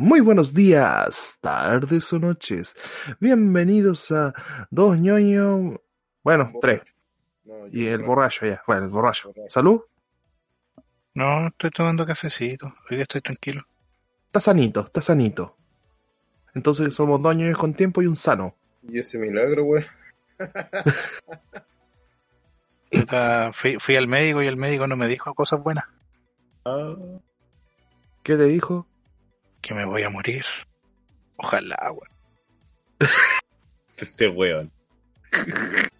Muy buenos días, tardes o noches. Bienvenidos a Dos ñoños. Bueno, tres. No, Y el borracho ya. Bueno, el borracho. Borracho. Salud. No, estoy tomando cafecito. Hoy día estoy tranquilo. Está sanito, está sanito. Entonces somos dos ñoños con tiempo y un sano. Y ese milagro, güey. Fui al médico y el médico no me dijo cosas buenas. Ah, ¿Qué te dijo? Que me voy a morir. Ojalá, weón. este weón.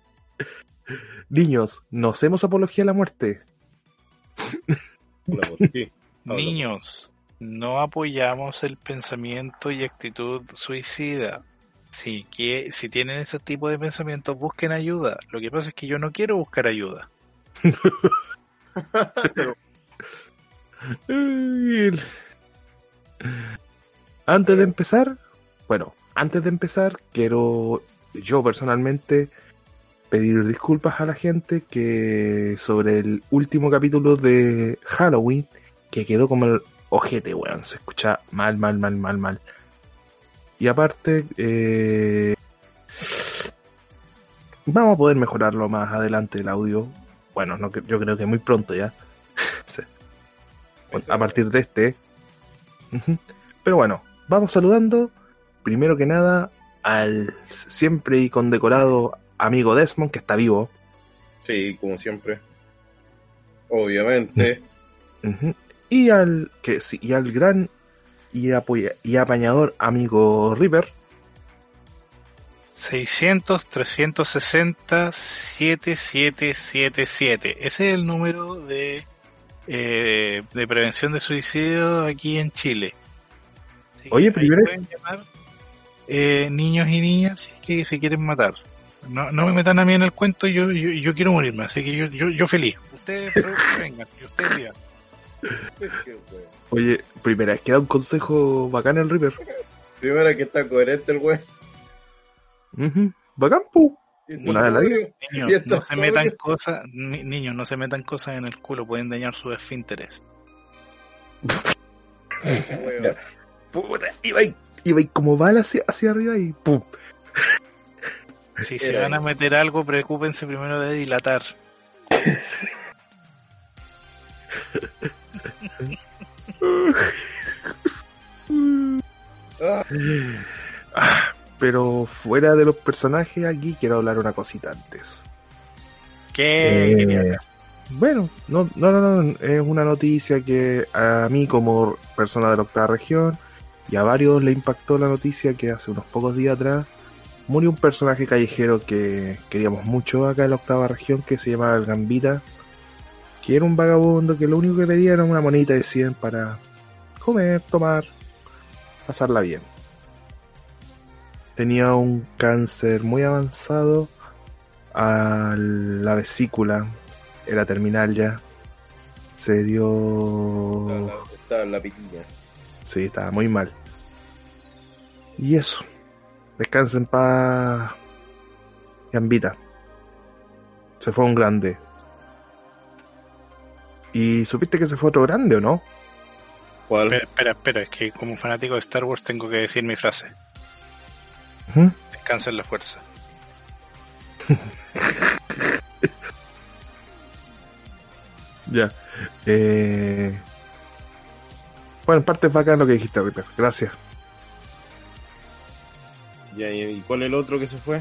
Niños, no hacemos apología a la muerte. Hola. Habla. Niños, no apoyamos el pensamiento y actitud suicida. Si, que, si tienen ese tipo de pensamientos, busquen ayuda. Lo que pasa es que yo no quiero buscar ayuda. Ay, Antes de empezar, bueno, antes de empezar, quiero yo personalmente pedir disculpas a la gente que sobre el último capítulo de Halloween, que quedó como el ojete, weón, se escucha mal, mal, mal, mal, mal. Y aparte, eh, vamos a poder mejorarlo más adelante el audio. Bueno, no, yo creo que muy pronto ya. A partir de este. Pero bueno, vamos saludando. Primero que nada al siempre y condecorado amigo Desmond, que está vivo. Sí, como siempre. Obviamente. Y al que sí, y al gran y, apoya- y apañador amigo River. 600 360 7777. Ese es el número de, eh, de prevención de suicidio aquí en Chile. Oye, primero- pueden llamar, eh, niños y niñas si es que se quieren matar. No, no me metan a mí en el cuento, yo, yo, yo quiero morirme, así que yo, yo, yo feliz. Ustedes vengan, y ustedes vivan. Oye, primera vez que da un consejo bacán el River. Primero que está coherente el weón. Ujú. Bacán, pu. Niños, no se metan cosas, ni- niños, no se metan cosas en el culo, pueden dañar sus esfínteres. Puta, iba iba como bala hacia, hacia arriba y pum. Si se van a meter algo, preocúpense primero de dilatar. Ah, Ah, Pero fuera de los personajes, aquí quiero hablar una cosita antes. ¿Qué? Eh, bueno, no, no, no, no, es una noticia que a mí como persona de la octava región y a varios le impactó la noticia que hace unos pocos días atrás murió un personaje callejero que queríamos mucho acá en la octava región que se llamaba el Gambita, que era un vagabundo que lo único que pedía era una monita de 100 para comer, tomar, pasarla bien. Tenía un cáncer muy avanzado a la vesícula, era terminal ya. Se dio. Está en la pitilla. Sí, estaba muy mal. Y eso. Descansa en paz. Gambita. Se fue un grande. ¿Y supiste que se fue otro grande o no? ¿Cuál? Espera, espera, espera, es que como fanático de Star Wars tengo que decir mi frase. Descansa en la fuerza. Ya. Eh... Bueno, en parte es bacán lo que dijiste, Ripper. Gracias. Ya, ¿Y cuál es el otro que se fue?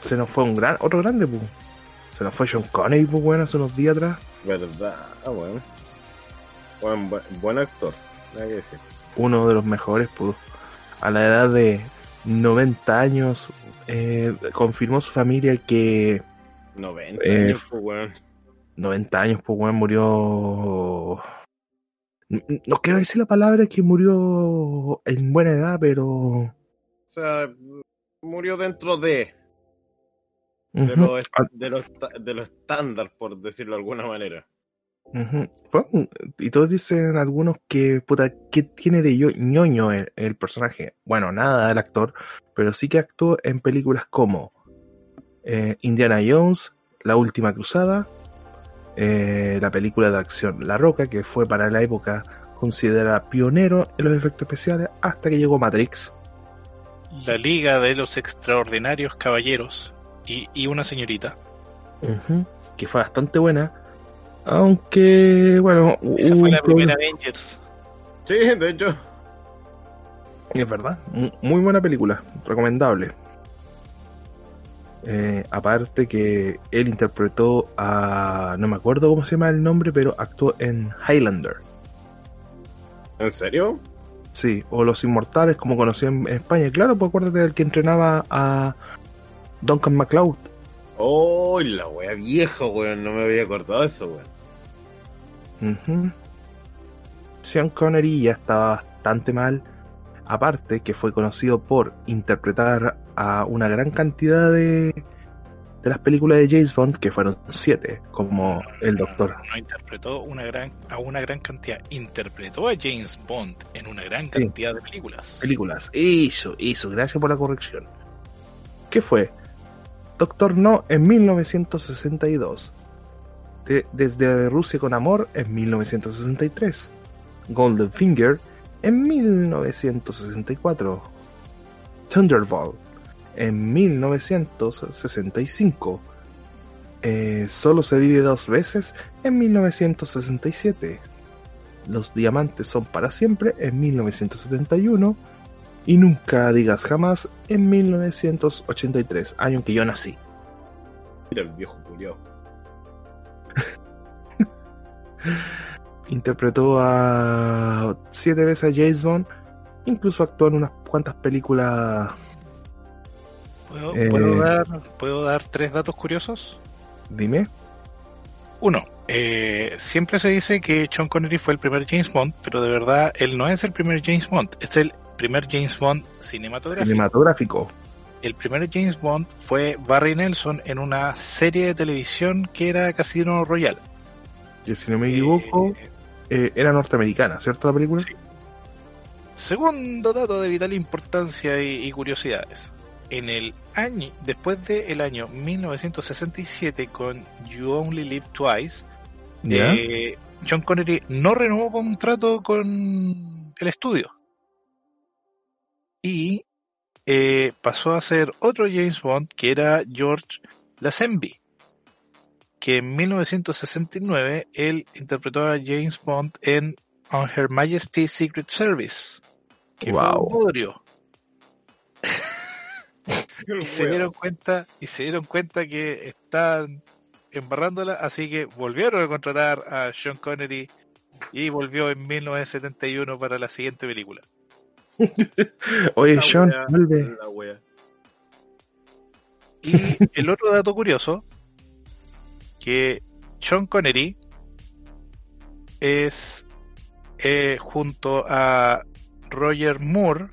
Se nos fue un gran, otro grande, pues. Se nos fue John Connery, pues, bueno, hace unos días atrás. Verdad, ah, bueno. Buen, buen, buen actor. Nada que decir. Uno de los mejores, pues. A la edad de 90 años, eh, confirmó su familia que 90 Eh, años, pues, weón. 90 años, pues, bueno, murió. No quiero decir la palabra que murió en buena edad, pero. O sea, murió dentro de, de, lo, Ah, de, lo, de lo estándar, por decirlo de alguna manera. Un- Y todos dicen algunos que, puta, ¿qué tiene de yo, ñoño el, el personaje? Bueno, nada del actor, pero sí que actuó en películas como eh, Indiana Jones, La Última Cruzada, eh, la película de acción La Roca, que fue para la época considera pionero en los efectos especiales hasta que llegó Matrix. La Liga de los Extraordinarios Caballeros y, y una señorita. Que fue bastante buena. Aunque, bueno, Esa fue la primera problema- Avengers. Sí, de hecho. Es verdad, mu- muy buena película, recomendable. Eh, aparte que él interpretó a... no me acuerdo cómo se llama el nombre, pero actuó en Highlander. ¿En serio? Sí, o Los Inmortales, como conocían en España. Claro, pues acuérdate del que entrenaba a Duncan MacLeod. Oh, la wea vieja, weón. No me había acordado de eso, weón. Ujú. Sean Connery ya estaba bastante mal. Aparte que fue conocido por interpretar a una gran cantidad de, de las películas de James Bond, que fueron siete, como el Doctor. No, no interpretó una gran, a una gran cantidad. Interpretó a James Bond en una gran Sí. cantidad de películas. Películas. Eso, eso, gracias por la corrección. ¿Qué fue? Doctor No en 1962. De- desde Rusia con Amor en 1963. Golden Finger en 1964. Thunderbolt en 1965. Eh, Solo se vive dos veces en 1967. Los diamantes son para siempre en 1971 y nunca digas jamás en 1983, año en que yo nací. Mira el viejo culiao. Interpretó a siete veces a James Bond, incluso actuó en unas cuantas películas. ¿Puedo, Eh. puedo dar, ¿Puedo dar tres datos curiosos? Dime. Uno, eh, siempre se dice que Sean Connery fue el primer James Bond, pero de verdad él no es el primer James Bond, es el primer James Bond cinematográfico. Cinematográfico. El primer James Bond fue Barry Nelson en una serie de televisión que era Casino Royale. Que si no me equivoco, Eh, eh, era norteamericana, ¿cierto la película? Sí. segundo dato de vital importancia y, y curiosidades. En el año, después del año 1967 con You Only Live Twice, ¿Ya? eh, John Connery no renovó contrato con el estudio. Y eh, pasó a ser otro James Bond que era George Lazenby. Que en 1969 él interpretó a James Bond en On Her Majesty's Secret Service. Que fue Wow. un. Y se dieron cuenta, y se dieron cuenta que están embarrándola, así que volvieron a contratar a Sean Connery y volvió en 1971 para la siguiente película. Oye, La Sean, wea, vuelve. La wea. Y el otro dato curioso, que Sean Connery es eh, junto a Roger Moore,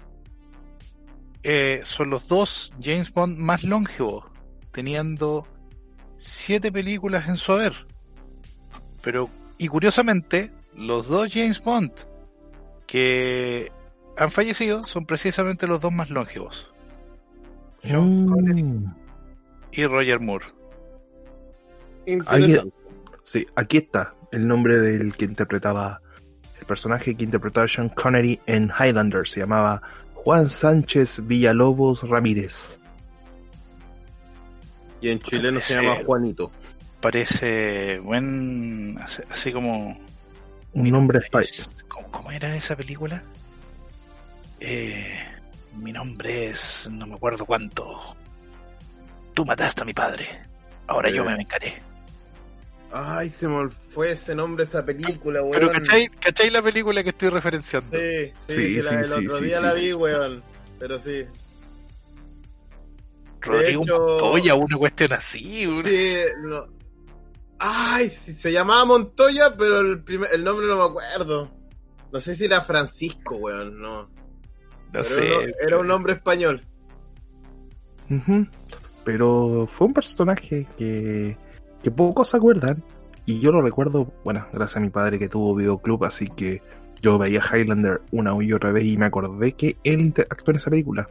eh, son los dos James Bond más longevos, teniendo siete películas en su haber. Pero, y curiosamente, los dos James Bond que han fallecido son precisamente los dos más longevos. Sean Connery Mm. y Roger Moore. Interesante. Sí, aquí está el nombre del que interpretaba el personaje que interpretaba a Sean Connery en Highlander. Se llamaba Juan Sánchez Villalobos Ramírez. Y en chileno se llama Juanito. Parece buen. Así, así como. Un nombre spice. ¿Cómo, cómo era esa película? Eh, mi nombre es. No me acuerdo cuánto. Tú mataste a mi padre. Ahora yo Eh. me vengaré. Ay, se me fue ese nombre esa película, weón. Pero ¿cachai, ¿cachai la película que estoy referenciando? Sí, sí, Sí, sí, la, sí, el sí, otro sí, día sí, la sí. vi, weón. Pero sí. Rodrigo hecho- Montoya, una cuestión así. una- Sí, no. Ay, sí, se llamaba Montoya, pero el, primer, el nombre no me acuerdo. No sé si era Francisco, weón, no. No Pero sé. era, un- era un nombre español. Pero fue un personaje que, que pocos se acuerdan. Y yo lo recuerdo, bueno, gracias a mi padre que tuvo videoclub, así que yo veía Highlander una y otra vez y me acordé que él actuó en esa película.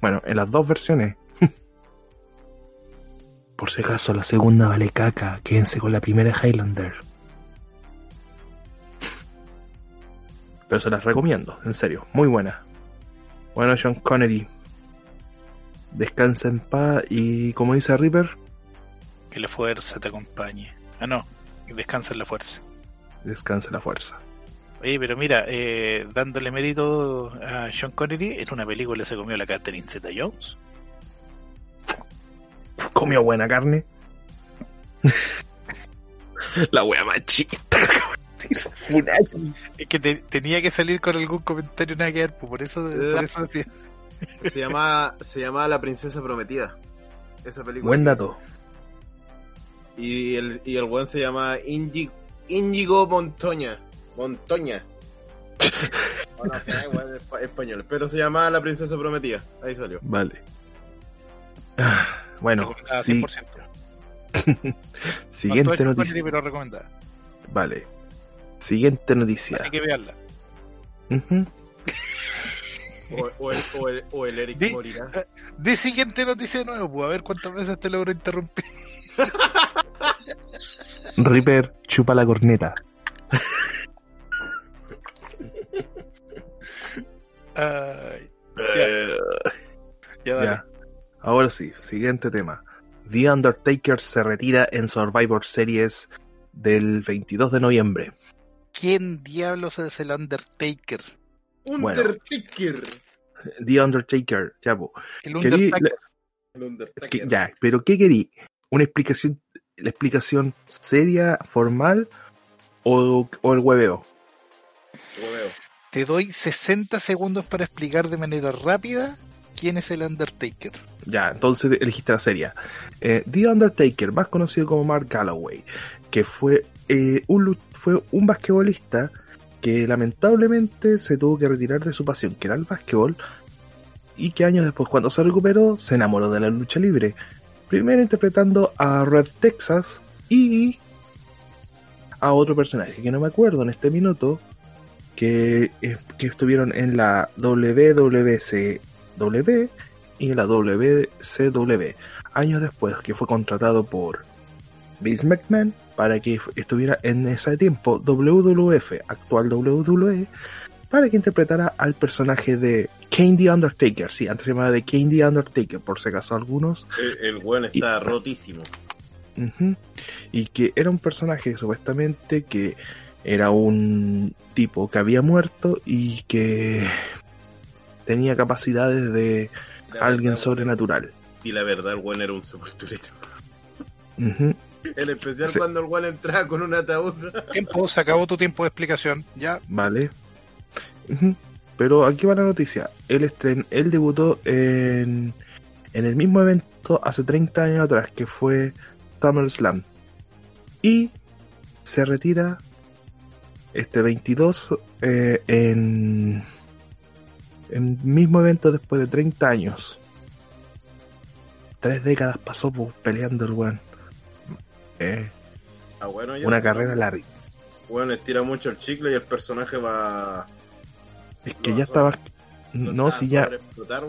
Bueno, en las dos versiones. Por si acaso, la segunda vale caca. Quédense con la primera Highlander. Pero se las recomiendo, en serio, muy buena. Bueno, Sean Connery, descansa en paz y como dice Reaper, Que la fuerza te acompañe. Ah, no, descansa en la fuerza. descansa la fuerza. Oye, pero mira, eh, dándole mérito a Sean Connery, en una película se comió la Catherine Zeta Jones. Comió buena carne. la wea machista. Una- Es que te- tenía que salir con algún comentario nada que ver, pues, por eso, por eso decía. Se llamaba, se llamaba La Princesa Prometida. Esa película. Buen dato. Y el, y el weón se llama Índigo, Montoña. Montoña. No, no sé, weón, es pa- español. Pero se llamaba La Princesa Prometida. Ahí salió. Vale. Ah, Bueno, Recomendada sí, 100%. siguiente noticia. Connery, pero recomendada. Vale. Siguiente noticia. Así que. Ujú. O, o el, o, el, o el Eric Di- morirá. De siguiente noticia de nuevo, pues, a ver cuántas veces te logro interrumpir. Reaper chupa la corneta. Ay, Eh, ya dale. ya. Ahora sí, siguiente tema. The Undertaker se retira en Survivor Series del 22 de noviembre. ¿Quién diablos es el Undertaker? Undertaker. The Undertaker, ya, po. El Querí- Undertaker. El Undertaker. que- ya, pero ¿qué querí? ¿Una explicación, la explicación seria, formal o, o el hueveo? Hueveo. Te doy 60 segundos para explicar de manera rápida quién es el Undertaker. Ya, entonces elegiste la serie. Eh, The Undertaker, más conocido como Mark Galloway, que fue, eh, un, fue un basquetbolista que lamentablemente se tuvo que retirar de su pasión, que era el basquetbol, y que años después, cuando se recuperó, se enamoró de la lucha libre. Primero interpretando a Red Texas y a otro personaje que no me acuerdo en este minuto, que, que estuvieron en la WWCW y en la WCW. Años después que fue contratado por Vince McMahon para que estuviera en ese tiempo WWF, actual WWE, para que interpretara al personaje de Kane the Undertaker. Sí, antes se llamaba de Kane the Undertaker, por si acaso algunos. El, el weón está rotísimo. Y que era un personaje supuestamente que era un tipo que había muerto y que tenía capacidades de La alguien verdad, sobrenatural. Y la verdad, el weón era un sepulturero. En especial Sí. cuando el weón entraba con un ataúd. Tiempo, se acabó tu tiempo de explicación. Ya, Vale. Pero aquí va la noticia. Él, estren- él debutó en, en el mismo evento hace 30 años atrás, que fue SummerSlam. Y se retira este 22 eh, en el mismo evento después de 30 años. Tres décadas pasó pues, peleando el weón. Eh, Ah, bueno, ya una carrera larga. Weón estira mucho el chicle y el personaje va. Es que No, ya estaba... No, si ya... Explotar.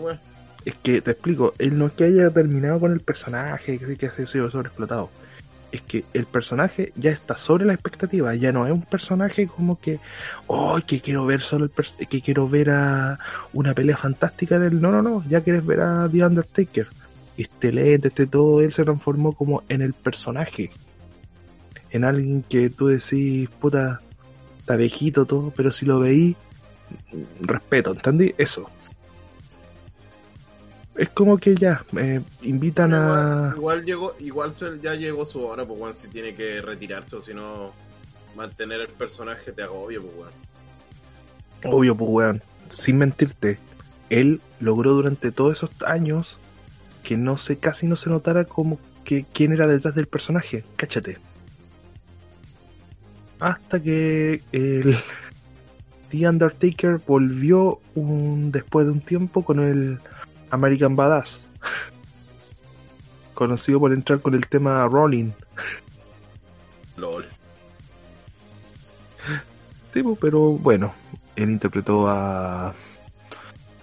Es que te explico, él no es que haya terminado con el personaje, que que ha sido sobreexplotado. Es que el personaje ya está sobre la expectativa, ya no es un personaje como que, oh, que quiero ver solo el pers- que quiero ver a una pelea fantástica del. No, no, no, ya quieres ver a The Undertaker. Este lente, este todo, él se transformó como en el personaje. En alguien que tú decís, puta, está viejito todo, pero si lo veí, respeto, ¿entendí? Eso. Es como que ya, eh, invitan Igual, a... igual llegó, igual ya llegó su hora, pues weón, si tiene que retirarse o si no mantener el personaje te agobia, pues weón. Obvio, pues weón, sin mentirte, él logró durante todos esos años que no se, casi no se notara como que quién era detrás del personaje, cáchate. Hasta que el The Undertaker volvió un, después de un tiempo con el American Badass. Conocido por entrar con el tema Rolling. LOL. Sí, pues, pero bueno, él interpretó a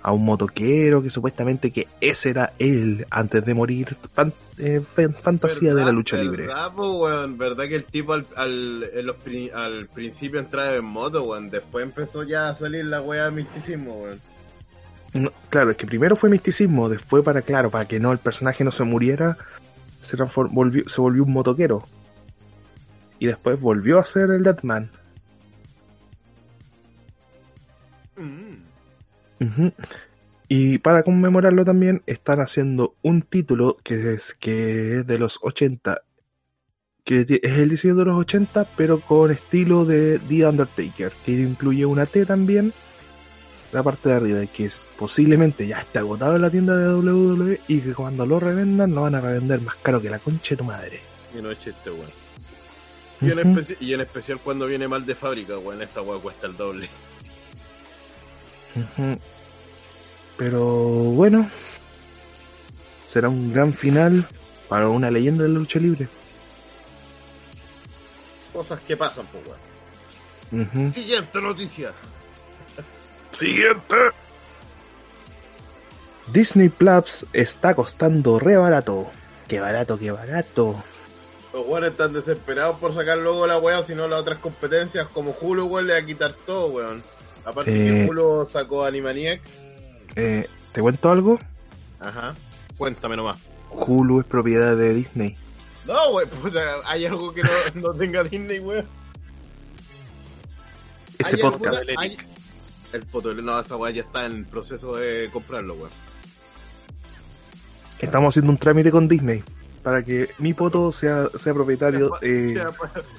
a un motoquero que supuestamente que ese era él antes de morir. Fan- eh, fan- fantasía de la lucha libre. ¿Verdad, po, weón? ¿Verdad que el tipo al, al, en los pri- al principio entraba en moto, weón? Después empezó ya a salir la wea de misticismo, weón. No, claro, es que primero fue misticismo, después para, claro, para que no el personaje no se muriera, se, volvió, se volvió un motoquero. Y después volvió a ser el Deadman. Y para conmemorarlo también están haciendo un título que es, que es de los 80, que es el diseño de los 80, pero con estilo de The Undertaker, que incluye una T también, la parte de arriba, y que es posiblemente ya está agotado en la tienda de WWE y que cuando lo revendan lo van a revender más caro que la concha de tu madre. Y no es chiste, weón. Y en, Ujú. especi- y en especial cuando viene mal de fábrica, weón, esa weá cuesta el doble. Pero bueno, será un gran final para una leyenda de la lucha libre. Cosas que pasan, pues, weón. Siguiente noticia. Siguiente. Disney Plus está costando re barato. Qué barato, qué barato. Los weones están desesperados por sacar luego la weá, si no las otras competencias como Hulu, weón, le va a quitar todo, weón. Aparte Eh. que Hulu sacó Animaniac. Eh, ¿Te cuento algo? Ajá. Cuéntame nomás. Hulu es propiedad de Disney. No, weón, puta, hay algo que no, no tenga Disney, weón. Este podcast. alguna- hay- El foto, no, esa weá ya está en proceso de comprarlo, weón. Estamos haciendo un trámite con Disney para que mi poto sea, sea propietario. eh, Sea,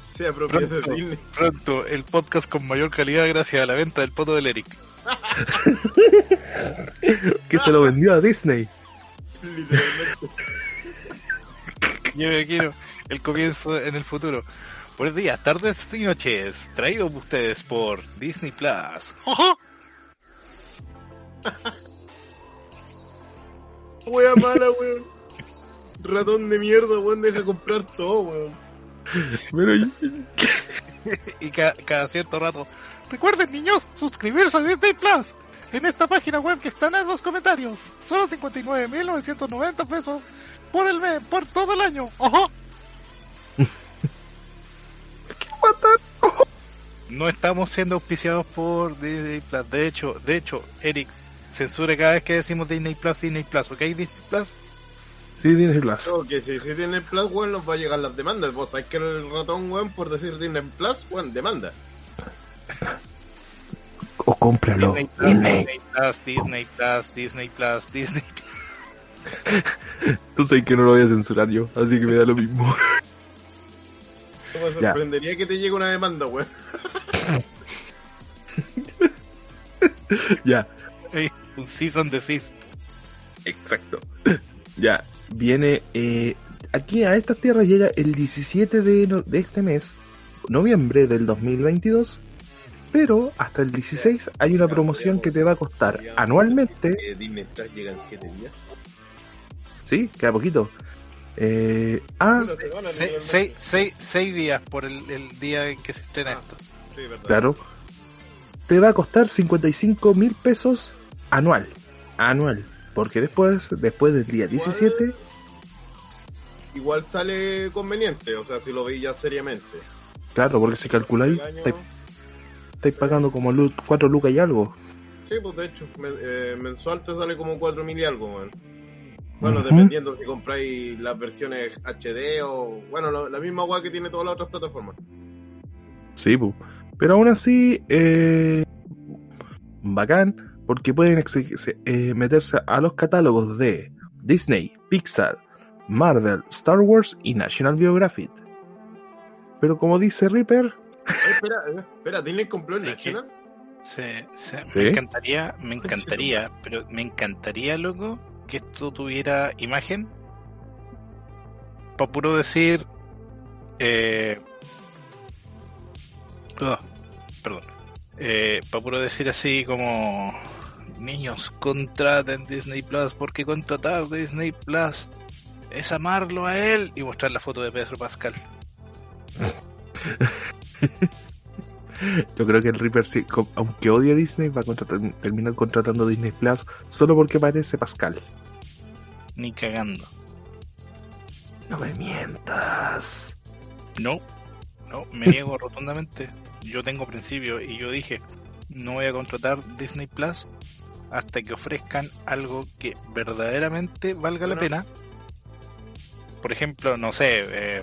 sea propiedad de Pronto. Disney. Pronto, el podcast con mayor calidad gracias a la venta del poto del Eric. que se lo vendió a Disney. Literalmente. El comienzo en el futuro. Buenos días, tardes y noches. Traído ustedes por Disney Plus. Wea mala, weón. Ratón de mierda, weón, deja comprar todo, weón. Pero y ca- cada cierto rato. Recuerden, niños, suscribirse a Disney Plus en esta página web que están en los comentarios. Solo 59.990 pesos por el mes, por todo el año. ¡Ojo! No estamos siendo auspiciados por Disney Plus. De hecho, de hecho, Eric, censura cada vez que decimos Disney Plus, Disney Plus, ¿ok? Disney Plus. Sí, Disney Plus. No, que si, si tiene Plus, weón, nos va a llegar las demandas. Vos sabés que el ratón, weón, por decir Disney Plus, weón, demanda. O cómpralo. Disney Plus, Disney. Disney Plus, Disney Plus, Disney Plus, Disney Tú sabes que no lo voy a censurar yo, así que me da lo mismo. Me Ya. sorprendería que te llegue una demanda, weón. ya, Ey, un season desist. exacto. Ya, viene. eh, aquí a estas tierras llega el 17 de, no- de este mes, noviembre del 2022. Pero hasta el 16 hay una promoción que te va a costar anualmente. Eh, Disney Plus llega en 7 días. Sí, queda poquito. Eh, a, Una semana, Se- literalmente. seis, seis, seis días por el, el día en que se estrena Ah. esto. Sí, verdad. claro, te va a costar 55 mil pesos anual. Anual. Porque después, después del día 17, Igual sale conveniente, o sea, si lo veis ya seriamente. claro, porque ahí, El año- estáis, estáis pagando como 4 lucas y algo. Sí, pues de hecho, eh, mensual te sale como 4 mil y algo, weón. Bueno, dependiendo si compráis las versiones HD o. Bueno, la misma weá que tiene todas las otras plataformas. Sí, pu. pero aún así, eh, bacán, porque pueden eh, meterse a los catálogos de Disney, Pixar, Marvel, Star Wars y National Geographic. Pero como dice Reaper, Eh, espera, eh, espera, ¿Disney compró el ¿De National? Se- se- ¿Sí? Me encantaría, me encantaría, pero me encantaría, loco, que esto tuviera imagen. Para puro decir. Eh, ah, perdón. Eh, para puro decir así como. Niños, contraten Disney Plus, porque contratar Disney Plus es amarlo a él y mostrar la foto de Pedro Pascal. Yo creo que el Reaper, sí, aunque odie a Disney, va a contratar- terminar contratando Disney Plus solo porque parece Pascal. Ni cagando. No me mientas. No, no, me niego rotundamente. Yo tengo principios y yo dije, no voy a contratar Disney Plus hasta que ofrezcan algo que verdaderamente valga la pena. Por ejemplo, no sé, eh,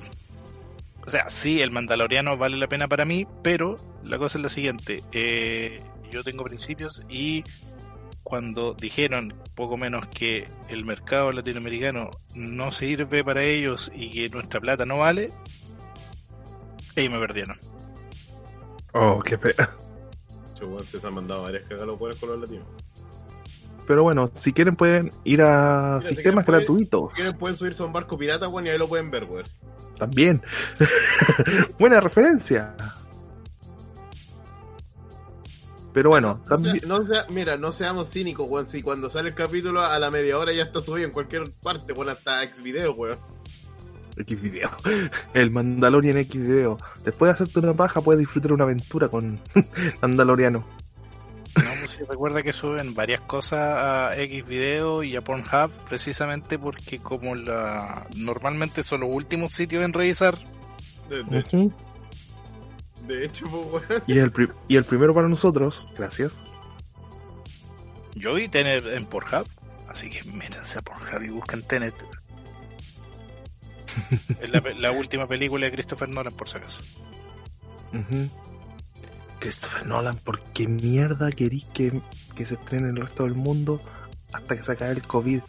o sea, sí, el Mandaloriano vale la pena para mí, pero la cosa es la siguiente, eh, yo tengo principios y cuando dijeron poco menos que el mercado latinoamericano no sirve para ellos y que nuestra plata no vale, ahí me perdieron. Oh, qué pena. Weón, se han mandado varias cagas los con los latinos. Pero bueno, si quieren pueden ir a Mira, si sistemas quieren, gratuitos. Si quieren pueden subirse a un barco pirata, weón, y ahí lo pueden ver, weón. También. Buena referencia. Pero bueno, No sea- también... no sea- mira, no seamos cínicos, weón. Si cuando sale el capítulo a la media hora ya está subido en cualquier parte, weón, hasta ex video, weón. X video. El Mandalorian X video. Después de hacerte una paja, puedes disfrutar una aventura con Mandaloriano. No, pues recuerda que suben varias cosas a X video y a Pornhub precisamente porque como la normalmente son los últimos sitios en revisar, De, de hecho, de pues, y, el pri- y el primero para nosotros, gracias. yo vi Tenet en Pornhub, así que métanse a Pornhub y busquen Tenet. es la, última película de Christopher Nolan, por si acaso. Christopher Nolan, ¿por qué mierda querís que, que se estrene en el resto del mundo hasta que se acabe el COVID?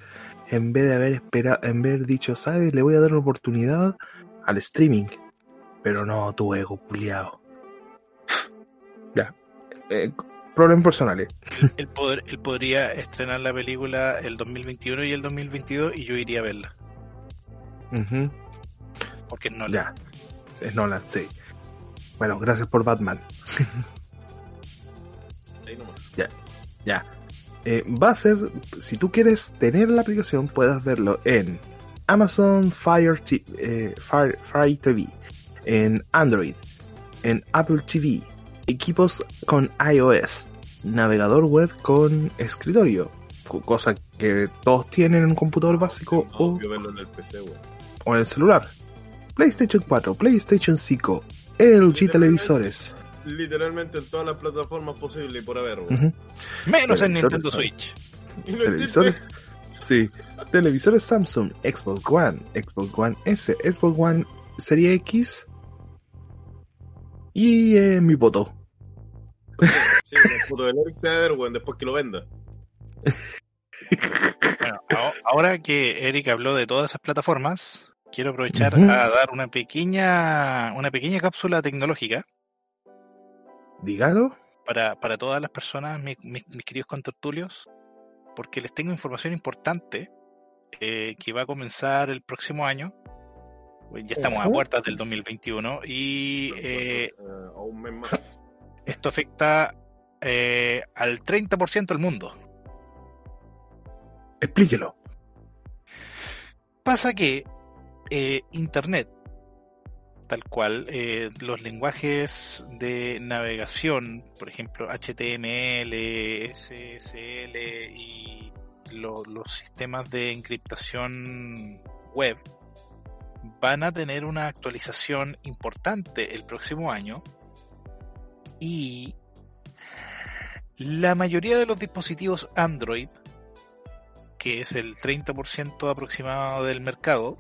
En vez de haber esperado, en vez de haber dicho, ¿sabes? Le voy a dar una oportunidad al streaming. Pero no, tu ego, culiao. ya. Eh, problemas personales. Él, poder- él podría estrenar la película el 2021 y el 2022 y yo iría a verla, Ujú. porque no Ya. Es Nolan, sí. Bueno, gracias por Batman. Ahí nomás. Ya. Eh, va a ser, si tú quieres tener la aplicación, puedes verlo en Amazon Fire, T- eh, Fire, Fire TV, en Android, en Apple TV, equipos con iOS, navegador web con escritorio, co- cosa que todos tienen en un computador básico o, en el PC, o en el celular. PlayStation 4, PlayStation 5, LG televisores. Literalmente en todas las plataformas posibles y por haber. Menos en Nintendo. Switch. Y no televisores. existe. Sí, televisores Samsung, Xbox One, Xbox One S, Xbox One Serie X y eh, mi voto. Sí, el puto del Eric se va a ver, weón, después que lo venda. Bueno, aho- ahora que Eric habló de todas esas plataformas, quiero aprovechar a dar una pequeña, una pequeña cápsula tecnológica Dígalo. para, para todas las personas, mi- mis, mis queridos contertulios, porque les tengo información importante eh, que va a comenzar el próximo año. Pues Ya estamos a puertas del 2021 y eh, Eh, esto afecta eh, al 30% del mundo. Explíquelo. Pasa que eh, Internet, tal cual, eh, los lenguajes de navegación, por ejemplo HTML, SSL y lo- los sistemas de encriptación web, van a tener una actualización importante el próximo año y la mayoría de los dispositivos Android que es el 30% aproximado del mercado,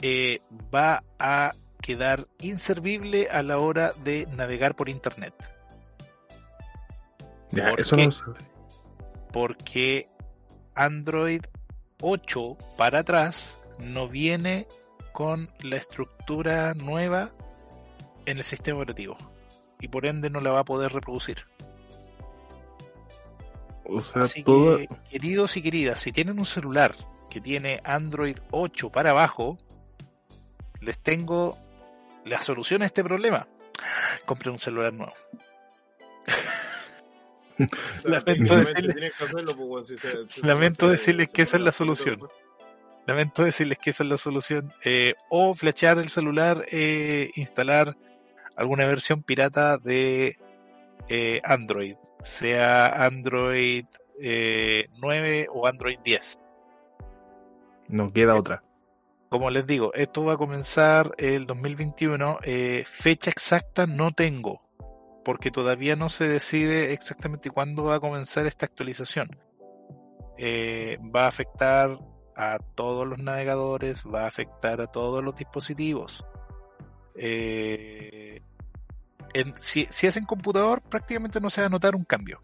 eh, va a quedar inservible a la hora de navegar por Internet. Ya, ¿Por eso qué? no. Porque Android 8 para atrás no viene con la estructura nueva en el sistema operativo. Y por ende no la va a poder reproducir. O sea, Así que, queridos y queridas, si tienen un celular que tiene Android 8 para abajo, les tengo la solución a este problema. Compren un celular nuevo. Lamento pues, se Lamento decirles que esa es la solución. Lamento decirles que esa es la solución. Eh, o flashear el celular, eh, instalar alguna versión pirata de eh, Android, sea Android eh, 9 o Android 10. No queda otra. Como les digo, esto va a comenzar el 2021. eh, fecha exacta no tengo, porque todavía no se decide exactamente cuándo va a comenzar esta actualización. Eh, va a afectar a todos los navegadores, va a afectar a todos los dispositivos. Eh, en- si, si es en computador, prácticamente no se va a notar un cambio.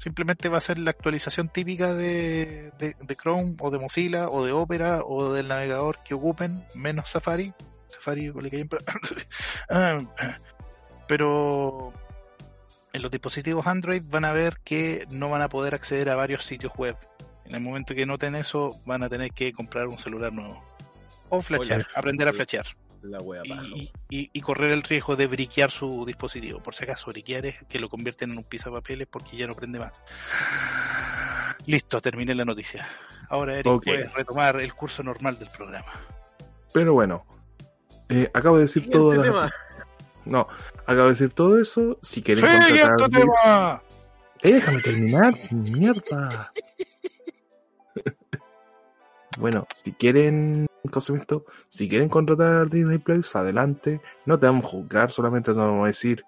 Simplemente va a ser la actualización típica de, de- de Chrome o de Mozilla o de Opera o del navegador que ocupen, menos Safari. Safari, Ah, pero en los dispositivos Android van a ver que no van a poder acceder a varios sitios web. En el momento que noten eso, van a tener que comprar un celular nuevo. O flashear, Oye, aprender a flashear. La wea Y, y- correr el riesgo de briquear su dispositivo. Por si acaso, briquear es que lo convierten en un pisapapeles porque ya no prende más. Listo, terminé la noticia. Ahora Eric Ok. puede retomar el curso normal del programa. Pero bueno, eh, acabo de decir todo. la-. No, acabo de decir todo eso. Si quieren ¡Siguiente contratar tema! Eh, déjame terminar, mierda. bueno, si quieren, Si quieren contratar Disney Plus, adelante. No te vamos a juzgar, solamente te vamos a decir,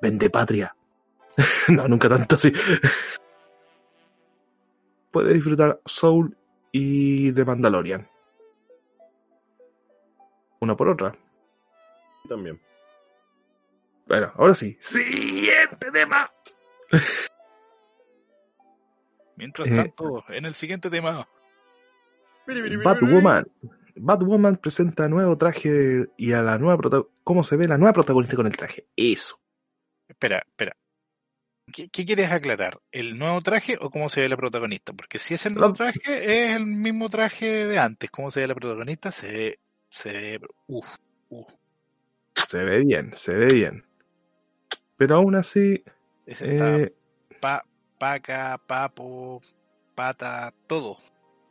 vende patria. no, nunca tanto así. Puedes disfrutar Soul y The Mandalorian. Una por otra. También. Bueno, ahora sí. Siguiente tema. Mientras Eh, tanto, en el siguiente tema. Batwoman. Batwoman presenta nuevo traje y a la nueva cómo se ve la nueva protagonista con el traje. Eso. Espera, espera. ¿Qué, qué quieres aclarar? ¿El nuevo traje o cómo se ve la protagonista? Porque si es el nuevo traje, es el mismo traje de antes. ¿Cómo se ve la protagonista? Se ve. Se ve. Uf, uf. Se ve bien, se ve bien. Pero aún así, está eh, pa, paca, papo, pata, todo.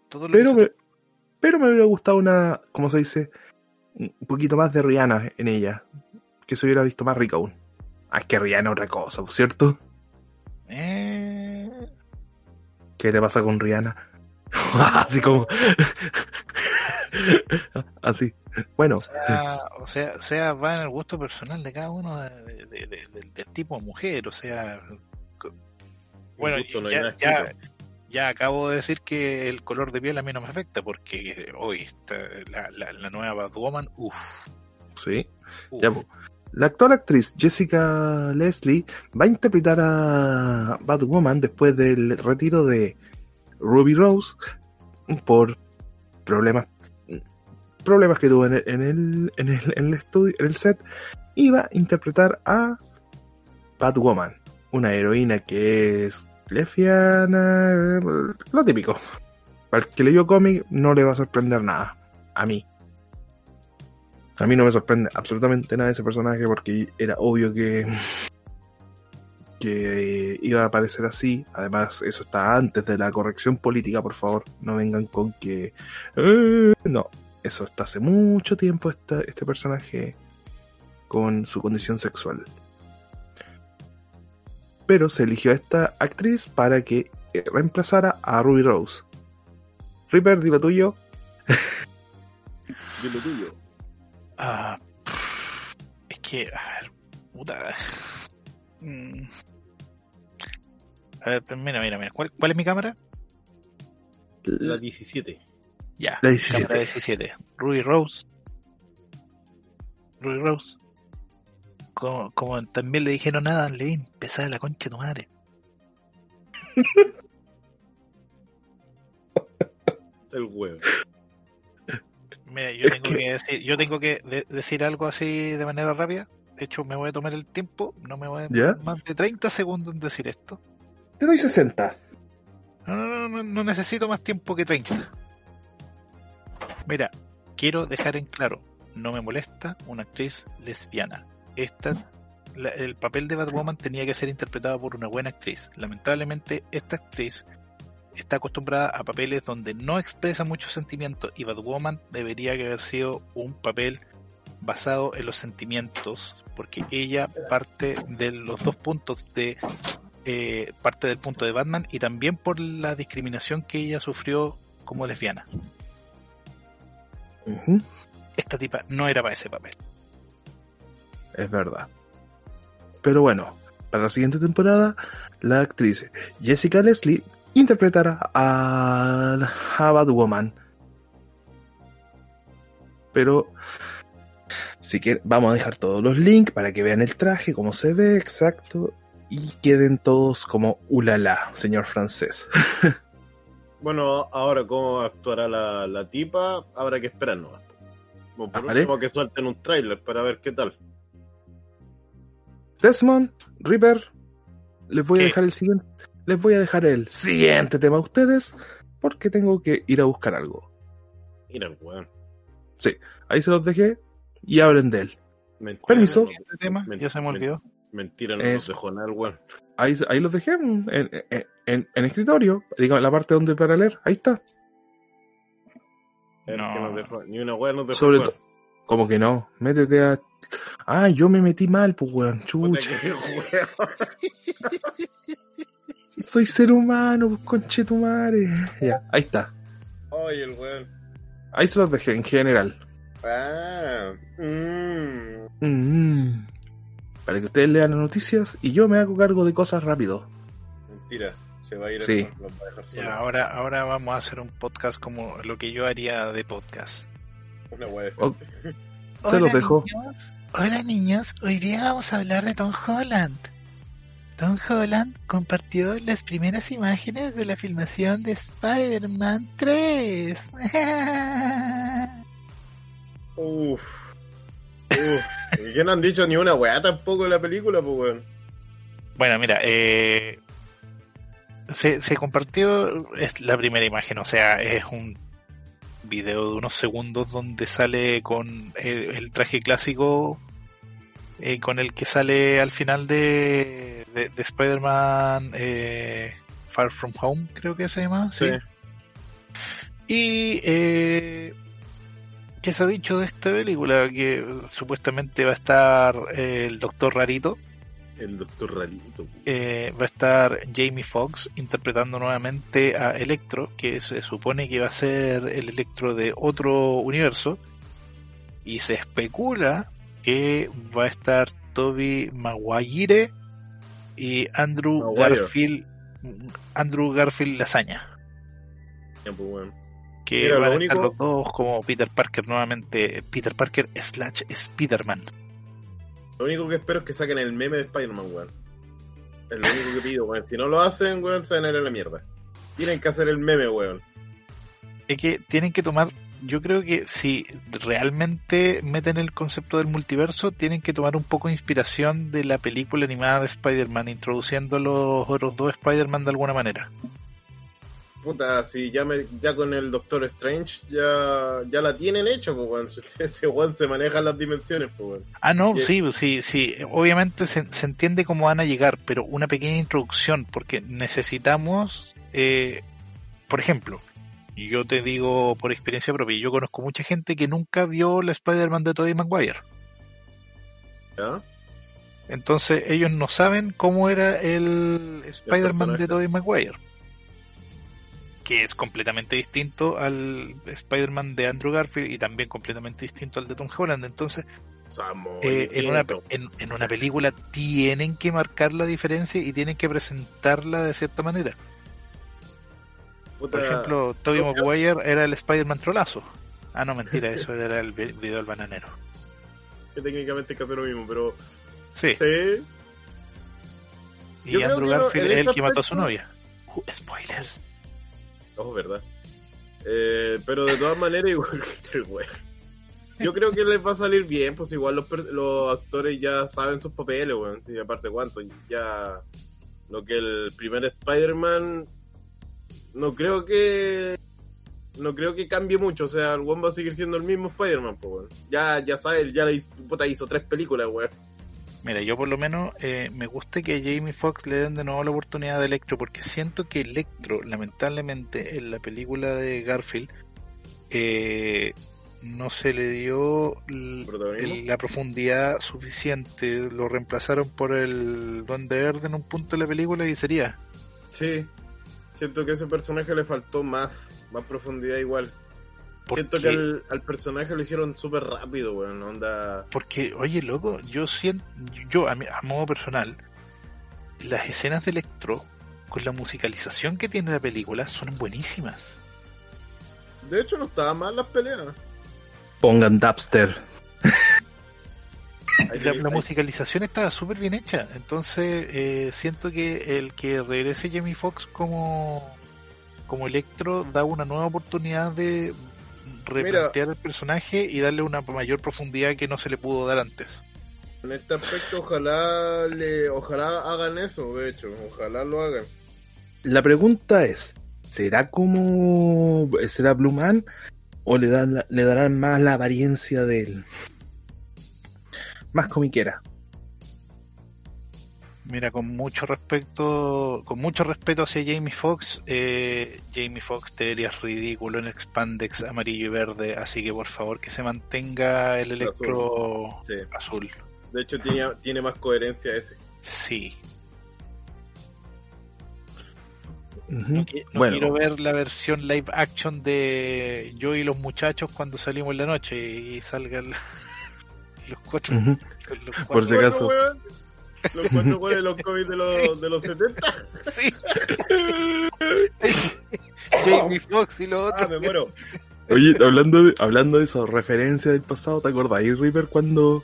Todo lo pero, que pero me hubiera gustado una, ¿cómo se dice? Un poquito más de Rihanna en ella. Que se hubiera visto más rica aún. Ah, es que Rihanna es otra cosa, ¿cierto? Eh, ¿Qué le pasa con Rihanna? Así como. Así. Bueno, o, sea, o sea, o sea, va en el gusto personal de cada uno de- de- de- de- del, tipo de mujer. O sea, bueno, gusto no ya, ya, acabo de decir que el color de piel a mí no me afecta porque hoy la, la, la nueva Batwoman, uff. sí. Ya. La actual actriz Jessica Leslie va a interpretar a Batwoman después del retiro de Ruby Rose por problemas problemas que tuvo en el, en el, en el, en el estudio, en el set, y va a interpretar a Batwoman, una heroína que es lesbiana, lo típico. Para el que leyó cómic no le va a sorprender nada. A mí. A mí no me sorprende absolutamente nada ese personaje porque era obvio que que iba a aparecer así. Además, eso está antes de la corrección política, por favor. No vengan con que... "Eh", no, eso está hace mucho tiempo esta- este personaje con su condición sexual. Pero se eligió a esta actriz para que eh, reemplazara a Ruby Rose. Reaper, dilo tuyo. Di lo tuyo. Ah, es que, a ver, puta. Mm. A ver, pues mira, mira, mira. ¿Cuál, cuál es mi cámara? La 17. Ya, La 17. cámara 17. Ruby Rose. Ruby Rose. Como, como también le dijeron nada, Levin, pesada la concha de tu madre. El huevo. Mira, yo tengo que- decir, yo tengo que de- decir algo así de manera rápida. De hecho, me voy a tomar el tiempo, no me voy a ¿Ya? más de 30 segundos en decir esto. Te doy 60. No, no, no, no, no necesito más tiempo que 30. Mira, quiero dejar en claro, no me molesta una actriz lesbiana. Esta, la- el papel de Batwoman tenía que ser interpretado por una buena actriz. Lamentablemente, esta actriz está acostumbrada a papeles donde no expresa muchos sentimientos y Batwoman debería que haber sido un papel basado en los sentimientos porque ella parte de los dos puntos de eh, parte del punto de Batman y también por la discriminación que ella sufrió como lesbiana. Esta tipa no era para ese papel. Es verdad. Pero bueno, para la siguiente temporada, la actriz Jessica Leslie interpretará a, a Batwoman. Pero, si que vamos a dejar todos los links para que vean el traje, cómo se ve exacto, y queden todos como ulala, señor francés. Bueno, ahora cómo actuará la, la tipa, habrá que esperar nomás. Como por Vale. último que suelten un tráiler para ver qué tal. Desmond, Reaper, les voy ¿Qué? a dejar el siguiente. Les voy a dejar el siguiente tema a ustedes porque tengo que ir a buscar algo. Mira, weón. Ahí se los dejé y hablen de él. Mentira, Permiso. Este tema ya se me olvidó. Mentira, no Es- nos dejó nada el weón. Ahí, ahí los dejé en, en, en- en escritorio, en la parte donde para leer. Ahí está. El No. que nos dejó- Ni una weón nos dejó. Sobre todo. Como que no. Métete a. Ah, yo me metí mal, pues weón. Chucha. Soy ser humano, pues conche tu madre. Ya, ahí está. Ay, el weón. Ahí se los dejé en general. Ah. mm. Mm. Para que ustedes lean las noticias y yo me hago cargo de cosas rápido. Mentira. Se va a ir Sí. el- los va a dejar solo. Ya, ahora, ahora vamos a hacer un podcast como lo que yo haría de podcast. Una weá Oh, Se los dejo. Niños. Hola niños, hoy día vamos a hablar de Tom Holland. Tom Holland compartió las primeras imágenes de la filmación de Spider-Man 3. Uf. Uf. Y que no han dicho ni una weá tampoco de la película, pues weón. Bueno, mira, eh, se, se compartió es la primera imagen, o sea, es un video de unos segundos donde sale con el, el traje clásico eh, con el que sale al final de, de, de Spider-Man eh, Far From Home, creo que se llama. Sí. Y eh, ¿qué se ha dicho de esta película? Que supuestamente va a estar eh, el Doctor Rarito. El doctor Rarito. eh, va a estar Jamie Foxx interpretando nuevamente a Electro, que se supone que va a ser el Electro de otro universo. Y se especula que va a estar Toby Maguire y Andrew. Garfield Andrew Garfield Lasaña. Pues. Que Mira, van lo a estar único- los dos como Peter Parker nuevamente. Peter Parker slash Spider-Man. Lo único que espero es que saquen el meme de Spider-Man, weón. Es lo único que pido, weón. Si no lo hacen, weón, se van a ir a la mierda. Tienen que hacer el meme, weón. es que tienen que tomar, yo creo que si realmente meten el concepto del multiverso, tienen que tomar un poco de inspiración de la película animada de Spider-Man, introduciendo los otros dos Spider-Man de alguna manera. Puta, si ya, me, ya con el Doctor Strange ya, ya la tienen hecha, pues, weón. Ese weón se maneja las dimensiones, pues. Ah, no, sí, sí, sí, obviamente se, se entiende cómo van a llegar, pero una pequeña introducción, porque necesitamos, eh, por ejemplo, yo te digo por experiencia propia, yo conozco mucha gente que nunca vio la Spider-Man de Tobey Maguire. ¿Ya? Entonces ellos no saben cómo era el Spider-Man de Tobey Maguire. Que es completamente distinto al Spider-Man de Andrew Garfield y también completamente distinto al de Tom Holland. Entonces, eh, en, una, en, en una película tienen que marcar la diferencia y tienen que presentarla de cierta manera. Puta, Por ejemplo, Tobey Maguire era el Spider-man trolazo. Ah, no, mentira, eso era el vi- video del bananero. que técnicamente hacer lo mismo, pero Sí, sí. y yo Andrew Garfield es el que mató a su novia. Uh, spoilers. Ojo, verdad. Eh, pero de todas maneras, igual que weón. Yo creo que les va a salir bien, pues igual los, los actores ya saben sus papeles, weón. Sí, aparte cuánto, ya lo que el primer Spider-Man no creo que no creo que cambie mucho, o sea, el weón va a seguir siendo el mismo Spider-Man, pues weón. Ya, ya sabes, ya le puta, hizo tres películas, weón. Mira, yo por lo menos eh, me gusta que a Jamie Foxx le den de nuevo la oportunidad de Electro, porque siento que Electro, lamentablemente, en la película de Garfield, eh, no se le dio el- la profundidad suficiente. Lo reemplazaron por el Duende Verde en un punto de la película y sería. Sí. Siento que a ese personaje le faltó más, más profundidad igual. Siento que al, al personaje lo hicieron súper rápido, weón. Onda. Porque, oye, loco, yo siento, yo a, mi- a modo personal, las escenas de Electro, con la musicalización que tiene la película, son buenísimas. De hecho, no estaba mal las peleas. Pongan Dubster. Hay La, musicalización estaba súper bien hecha. Entonces, eh, siento que el que regrese Jamie Foxx como, como Electro da una nueva oportunidad de replantear el personaje y darle una mayor profundidad que no se le pudo dar antes. En este aspecto, ojalá le, ojalá hagan eso, de hecho, ojalá lo hagan. La pregunta es, ¿será como será Blue Man o le dan la- le darán más la apariencia de él? Más comiquera. Mira, con mucho respeto, con mucho respeto hacia Jamie Foxx, eh, Jamie Foxx te verías ridículo en expandex amarillo y verde, así que por favor que se mantenga el electro Sí. azul. De hecho, tiene, tiene más coherencia ese. Sí, no, qui- no Bueno. quiero ver la versión live action de yo y los muchachos cuando salimos en la noche y salgan los cuatro. Los Por si acaso. Los cuatro weones de los COVID de los, de los 70. Sí. Jamie Foxx y los Ah, otros. me muero. Oye, hablando de, hablando de eso, referencia del pasado, ¿te acordáis, River, cuando,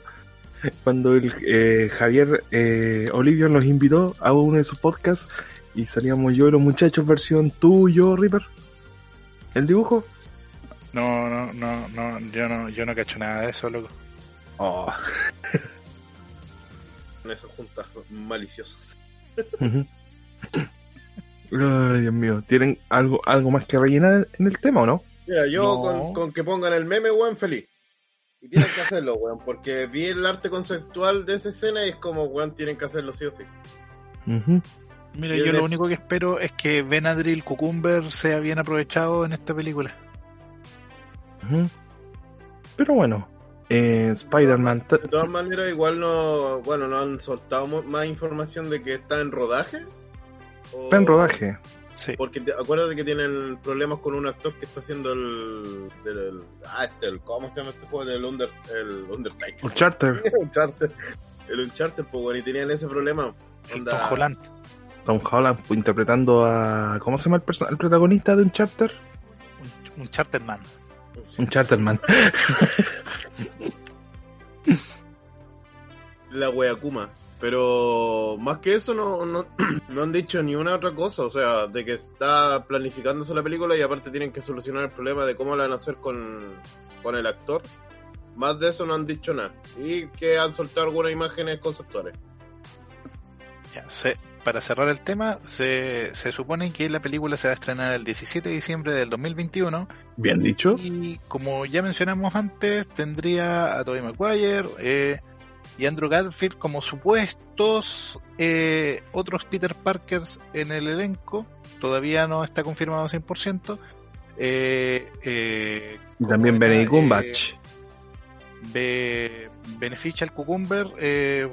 cuando el eh, Javier eh, Olivio nos invitó a uno de sus podcasts y salíamos yo y los muchachos versión tú y yo, River? ¿El dibujo? No, no, no, no, yo no, yo no cacho nada de eso, loco. Oh. Esos juntas. Ay, Dios mío, ¿tienen algo, algo más que rellenar en el tema o no? Mira, yo No. con, con que pongan el meme, weón, feliz. Y tienen que hacerlo, weón, porque vi el arte conceptual de esa escena y es como, weón, tienen que hacerlo sí o sí. Ujú. Mira, yo el- lo único que espero es que Benadryl Cucumber sea bien aprovechado en esta película. Pero bueno, eh, Spider-Man. De todas maneras, igual no, bueno, no han soltado más información de que está en rodaje. O- Está en rodaje. Sí. Porque te, acuérdate que tienen problemas con un actor que está haciendo el, del- ah, este, el, ¿cómo se llama este juego? Del Under, el Undertaker. Uncharted. Uncharted. El Uncharted, pues, bueno, y tenían ese problema. Onda- Tom Holland. Tom Holland interpretando a. ¿Cómo se llama el, el protagonista de Uncharted? Un, un Charterman. La Weakuma. Pero más que eso no, no, no han dicho ni una otra cosa. O sea, de que está planificándose la película y aparte tienen que solucionar el problema de cómo la van a hacer con, con el actor. Más de eso no han dicho nada. Y que han soltado algunas imágenes conceptuales. Ya, se- para cerrar el tema, se, se supone que la película se va a estrenar el 17 de diciembre del 2021 Bien dicho. y como ya mencionamos antes, tendría a Tobey Maguire eh, y Andrew Garfield como supuestos eh, otros Peter Parkers en el elenco. Todavía no está confirmado 100%. Eh, eh, Y también Benedict eh, Cumberbatch. Be- Beneficial Cucumber eh,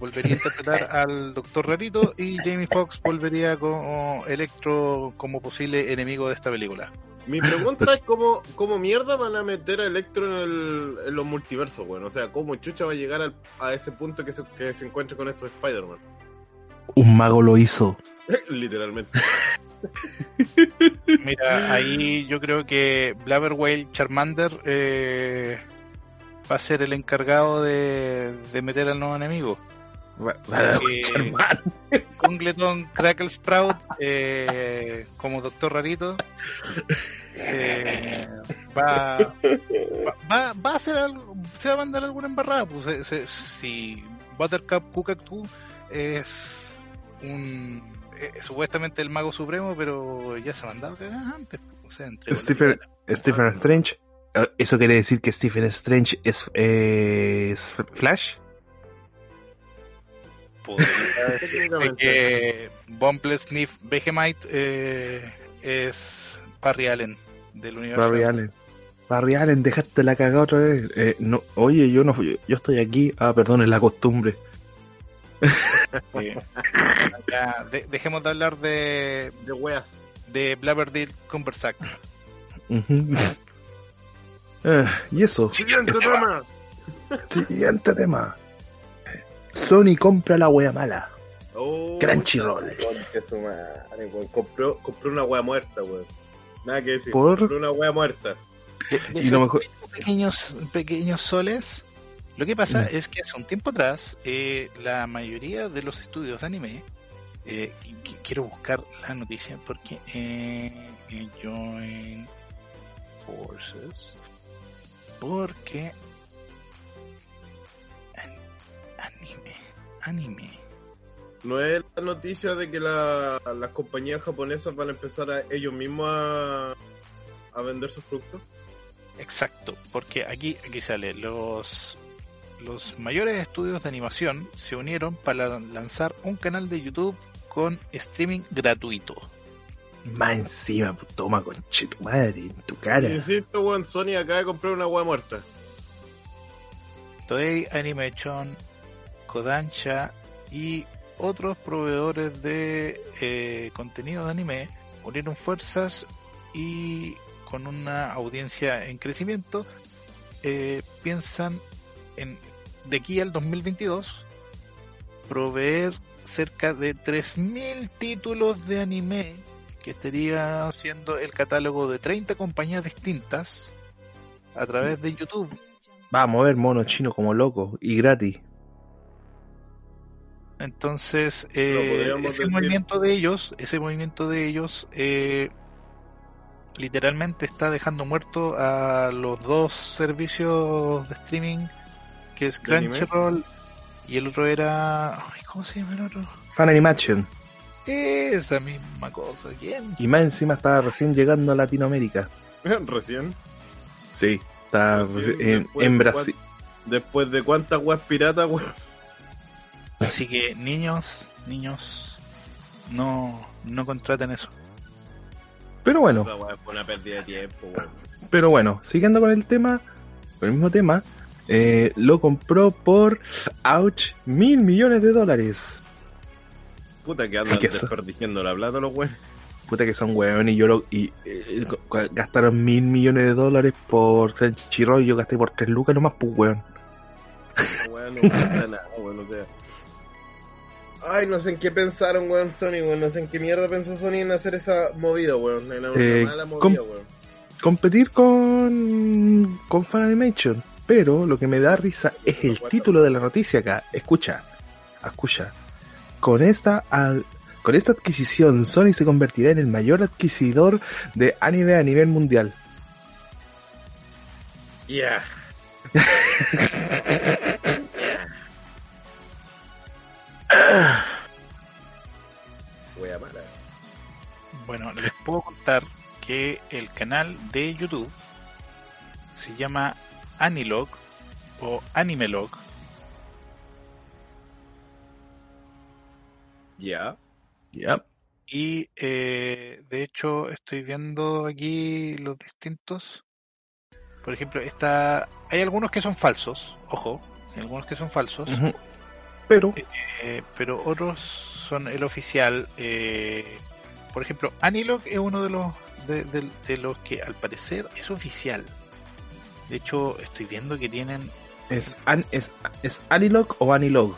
volvería a interpretar al Doctor Rarito y Jamie Foxx volvería como Electro como posible enemigo de esta película. Mi pregunta es cómo, cómo mierda van a meter a Electro en, el, en los multiversos, bueno. O sea, cómo Chucha va a llegar al- a ese punto que se, que se encuentra con estos Spider-Man. Un mago lo hizo. Literalmente. Mira, ahí yo creo que Blabber Whale Charmander eh, va a ser el encargado de, de meter al nuevo enemigo. Va- va- Eh. Congleton Crackle Sprout eh, como Doctor Rarito eh, va, va, va- a hacer algo, se va a mandar alguna embarrada. Pues, se- se- si Buttercup Cucactu es un eh, supuestamente el mago supremo, pero ya se ha mandado cagadas antes. O sea, entre Stephen, Stephen Strange. ¿Eso quiere decir que Stephen Strange es, eh, es Flash? Podría decir que Bumble Sniff Vegemite eh, es Barry Allen del universo. Barry Allen. Barry Allen, dejaste la cagada otra vez. Eh, no, oye, yo no fui, yo estoy aquí. Ah, perdón, es la costumbre. Eh, ya, de- dejemos de hablar de, De weas. de Blabberdale Cumbersack. Ujú. Ah, y eso, Siguiente tema. siguiente tema. Sony compra la wea mala. Oh, Crunchyroll. Concha su madre, weón. Compró, compró una wea muerta, weón. Nada que decir. ¿Por? Compró una wea muerta. Y lo mejor, pequeños, pequeños soles. Lo que pasa Mm. es que hace un tiempo atrás, eh, la mayoría de los estudios de anime, eh, qu- qu- quiero buscar la noticia porque eh, eh, Join Forces, porque anime. ¿No es la noticia de que la- las compañías japonesas van a empezar a ellos mismos a, a vender sus productos? Exacto, porque aquí, aquí sale, los, los mayores estudios de animación se unieron para lanzar un canal de YouTube con streaming gratuito. más encima, pues, toma conche tu madre en tu cara. Insisto, weón, Sony acaba de comprar una wea muerta. Toei Animation, Kodansha y otros proveedores de eh, contenido de anime unieron fuerzas y con una audiencia en crecimiento eh, piensan en de aquí al 2022 proveer cerca de 3.000 títulos de anime que estaría siendo el catálogo de 30 compañías distintas a través de YouTube Vamos a ver mono chino como loco y gratis. Entonces, eh, ese decir- movimiento de ellos, ese movimiento de ellos, eh, literalmente está dejando muerto a los dos servicios de streaming, que es. Crunchyroll y el otro era, ay, ¿cómo se llama el otro? Fan Animation. Esa misma cosa, ¿quién? Y más encima estaba recién llegando a Latinoamérica. Recién. Sí, está Recién, en, Brasil. Después de cuántas weas piratas, weón. Así que niños, niños, no, no contraten eso. Pero bueno, Esa wea fue una pérdida de tiempo, weón. pero bueno, siguiendo con el tema, con el mismo tema, eh, lo compró por, ouch, mil millones de dólares. Puta que andan desperdiciando la plata los weones. Puta que son hueones y yo lo, y eh, gastaron mil millones de dólares por Crunchyroll y yo gasté por tres lucas nomás, pues weón. Wea no nada, weón, o sea. Ay, no sé en qué pensaron, weón, Sony, weón. No sé en qué mierda pensó Sony en hacer esa movida, weón. En una Eh, mala movida, com- weón. competir con, con Fan Animation. Pero lo que me da risa es el título de la noticia acá. Escucha, escucha. Con esta, al- con esta adquisición, Sony se convertirá en el mayor adquisidor de anime a nivel mundial. Yeah. Wea mala. Bueno, les puedo contar que el canal de YouTube se llama Anilog o Animelog Ya. Ya. y eh, de hecho estoy viendo aquí los distintos. Por ejemplo, está, hay algunos que son falsos, ojo, hay algunos que son falsos. Pero, eh, pero otros son el oficial. eh, por ejemplo, Anilog es uno de los de, de- de los que al parecer es oficial. De hecho, estoy viendo que tienen ¿es, an, es, ¿es Anilog o Anilog?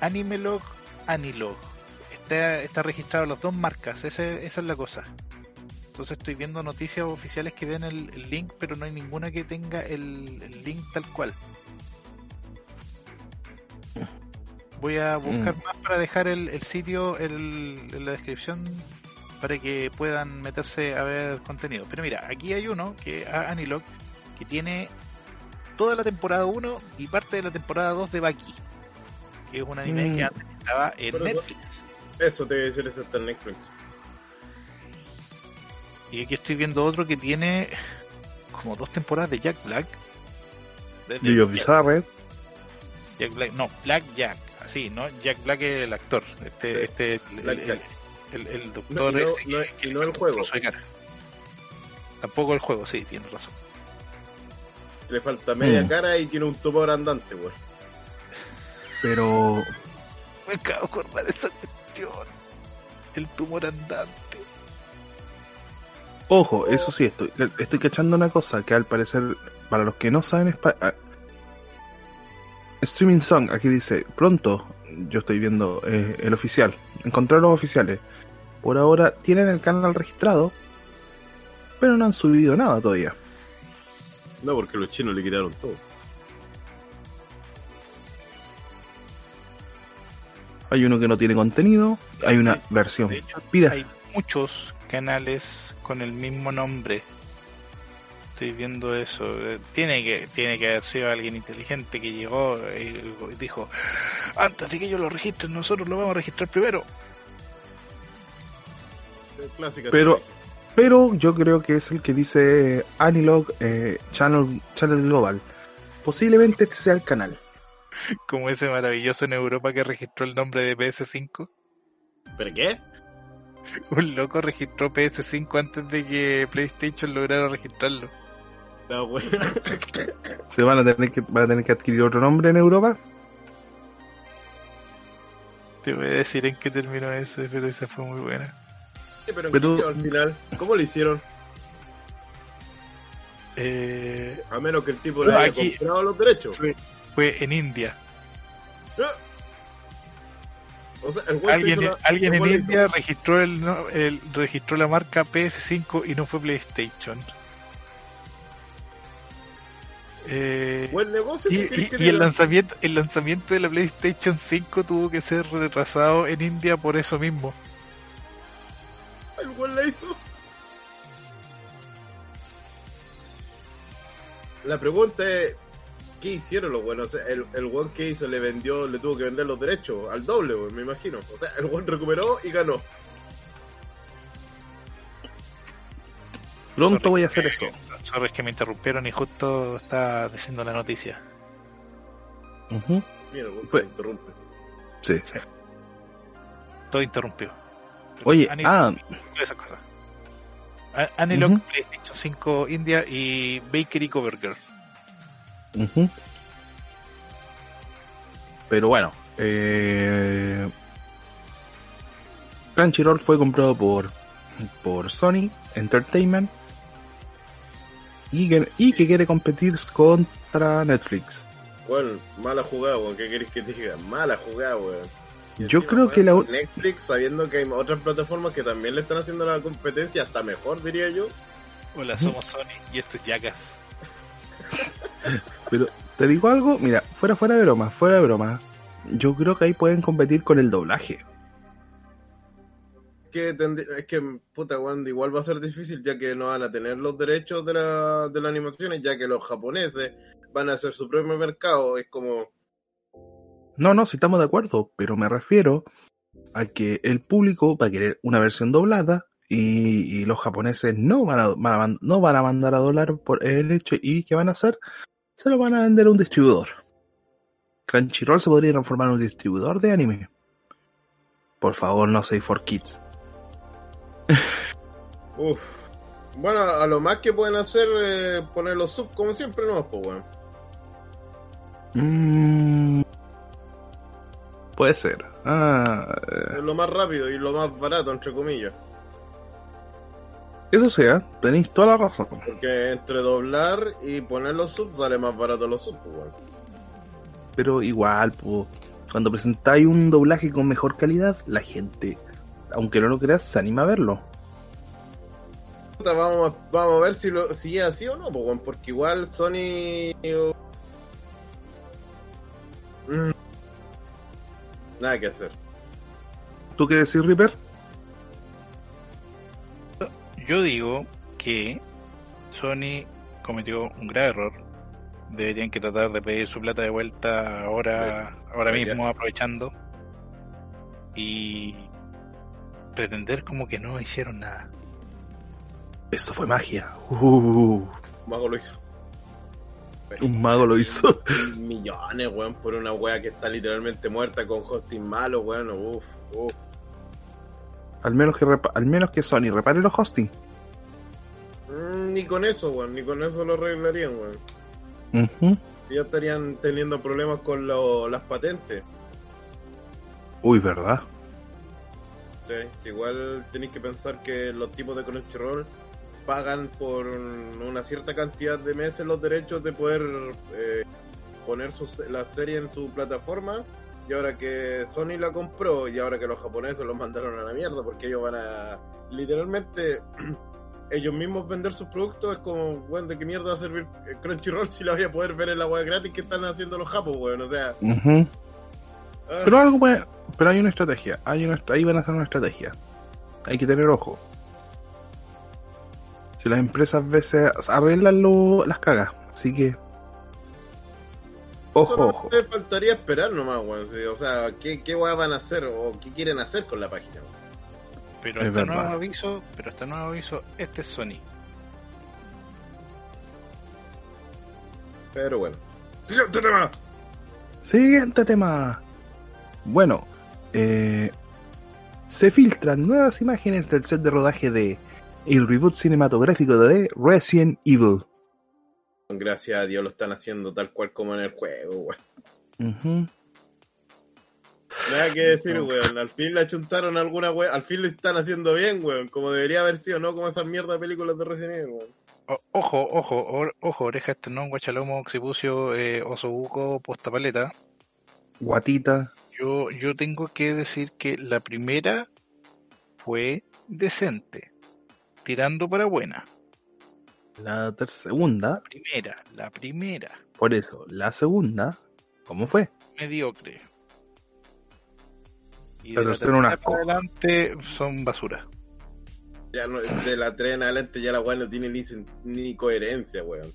Animelog, Anilog. Está, está registrado las dos marcas, ese- esa es la cosa. Entonces estoy viendo noticias oficiales que den el, el link, pero no hay ninguna que tenga el, el link tal cual. Voy a buscar Mm. más para dejar el, el sitio el- en la descripción para que puedan meterse a ver contenido. Pero mira, aquí hay uno que a- Anilog que tiene toda la temporada 1 y parte de la temporada 2 de Baki, que es un anime Mm. que antes estaba en Pero- Netflix. Eso te voy a decir, eso está en Netflix. Y aquí estoy viendo otro que tiene como dos temporadas de Jack Black. Desde Yoyo Jack, Bizarre. Jack Black, no, Black Jack, así, ¿no? Jack Black es el actor, este, Sí, este, el, Black el- Jack. el- el No, doctor y no- ese no- que- y no el juego. trozo de cara. Tampoco el juego, sí, tienes razón. Le falta media Mm. cara y tiene un tumor andante, weón. Pero Me acabo de acordar de esa cuestión. El tumor andante. Ojo, eso sí, estoy, estoy cachando una cosa que al parecer, para los que no saben español, Streaming Song, aquí dice, pronto, yo estoy viendo eh, el oficial, encontrar los oficiales. Por ahora tienen el canal registrado, pero no han subido nada todavía. No, porque los chinos le quitaron todo. Hay uno que no tiene contenido, hay una Sí, versión De hecho, pira. hay muchos canales con el mismo nombre. Estoy viendo eso. Eh, Tiene que, tiene que haber sido alguien inteligente que llegó y dijo, antes de que ellos lo registren, nosotros lo vamos a registrar primero. Clásica. Pero, pero yo creo que es el que dice Anilog eh, Channel, Channel Global. Posiblemente este sea el canal. Como ese maravilloso en Europa que registró el nombre de PS5. ¿Pero qué? Un loco registró PS5 antes de que PlayStation lograra registrarlo. ¿Se van a tener que, van a tener que adquirir otro nombre en Europa? Te voy a decir en qué terminó eso, pero esa fue muy buena. Sí, pero, ¿en Pero- qué quedó al final, ¿cómo lo hicieron? Eh, A menos que el tipo le haya aquí- comprado los derechos. fue en India. Ah. O sea, el Alguien, la- alguien el en India registró el, no- el- registró la marca PS5 y no fue PlayStation. Eh, Buen negocio. y, ¿qué querés y- que y el lanzamiento el lanzamiento de la PlayStation 5 tuvo que ser retrasado en India por eso mismo. El weón la hizo. La pregunta es, ¿qué hicieron los buenos? O sea, el, el weón que hizo le vendió, le tuvo que vender los derechos al doble, me imagino. O sea, el weón recuperó y ganó. Pronto voy a hacer eso. Sorry, es que me interrumpieron y justo estaba diciendo la noticia. Ujú. Mira, el weón Pues- te interrumpe. Sí. Todo interrumpió. Oye, Ani- ah, todas esas cosas. A- Anilog, Ujú. PlayStation 5 India y Bakery Cover Girl. ujú. pero bueno, eh, Crunchyroll fue comprado por, por Sony Entertainment y que, y que quiere competir contra Netflix. Weón, mala jugada, weón, ¿qué querés que te diga? Mala jugada, weón. Yo creo que la, Netflix, sabiendo que hay otras plataformas que también le están haciendo la competencia, hasta mejor, diría yo. Hola, somos Sony y esto es Jackass. Pero te digo algo, mira, fuera fuera de broma, fuera de broma. Yo creo que ahí pueden competir con el doblaje. Que es que puta weón, igual va a ser difícil ya que no van a tener los derechos de la, de las animaciones, ya que los japoneses van a hacer su propio mercado, es como No, no, si estamos de acuerdo, pero me refiero a que el público va a querer una versión doblada y, los japoneses no van, a, no van a mandar a dólar por el hecho y ¿qué van a hacer? Se lo van a vender a un distribuidor. Crunchyroll se podría transformar en un distribuidor de anime. Por favor, no say for kids. uff. Bueno, a lo más que pueden hacer es poner los subs como siempre, no, pues weón. Mm, puede ser. Ah, eh, Es lo más rápido y lo más barato, entre comillas. eso sea, tenéis toda la razón. Porque entre doblar y poner los subs sale más barato los subs, pues weón. Pero igual, po, cuando presentáis un doblaje con mejor calidad, la gente, aunque no lo creas, se anima a verlo. Vamos a, vamos a ver si, lo, si es así o no, pues, porque igual Sony. Mm. Nada que hacer. ¿Tú qué decís, Reaper? Yo digo que Sony cometió un grave error. Deberían que tratar de pedir su plata de vuelta ahora, ahora Ya. mismo, aprovechando. Y pretender como que no hicieron nada. Eso fue magia. Uh, Mago lo hizo. un mago lo hizo. Millones, weón, por una wea que está literalmente muerta con hosting malo, weón. Uf, uf. al, menos que al menos que Sony repare los hosting. Mm, ni con eso, weón, ni con eso lo arreglarían, weón. Ujú. Ya estarían teniendo problemas con lo- las patentes. Uy, ¿verdad? Sí, igual tenéis que pensar que los tipos de Crunchyroll pagan por un- una cierta cantidad de meses los derechos de poder eh, poner sus- la serie en su plataforma. Y ahora que Sony la compró y ahora que los japoneses los mandaron a la mierda porque ellos van a literalmente ellos mismos vender sus productos es como, bueno, ¿de qué mierda va a servir Crunchyroll si la voy a poder ver en la web gratis que están haciendo los japos, weón? O sea, Pero algo puede- pero hay una estrategia, hay una, ahí van a hacer una estrategia. Hay que tener ojo. Si las empresas a veces arreglan lo- las cagas, así que ojo, Solo ojo. te faltaría esperar nomás, weón. sí, O sea, ¿qué, qué van a hacer o qué quieren hacer con la página? weón? Pero Es este verdad. nuevo aviso, pero este nuevo aviso, este es Sony. Pero bueno. Siguiente tema. Siguiente tema. Bueno, eh, se filtran nuevas imágenes del set de rodaje de el reboot cinematográfico de Resident Evil. Gracias a Dios lo están haciendo tal cual como en el juego, weón. Nada que decir, weón. Al fin le achuntaron alguna weón. Al fin lo están haciendo bien, weón. Como debería haber sido, no como esas mierdas de películas de Resident Evil, weón. O- ojo, ojo, o- ojo, oreja esternón, guachalomo, occipucio, eh, osobuco, postapaleta. Guatita. Yo, yo tengo que decir que la primera fue decente, tirando para buena. La segunda, Primera, la primera, por eso, la segunda, ¿cómo fue? mediocre. Y La de la tercera para adelante son basura. Ya no, de la tren en adelante ya la weón no tiene ni, ni coherencia, weón.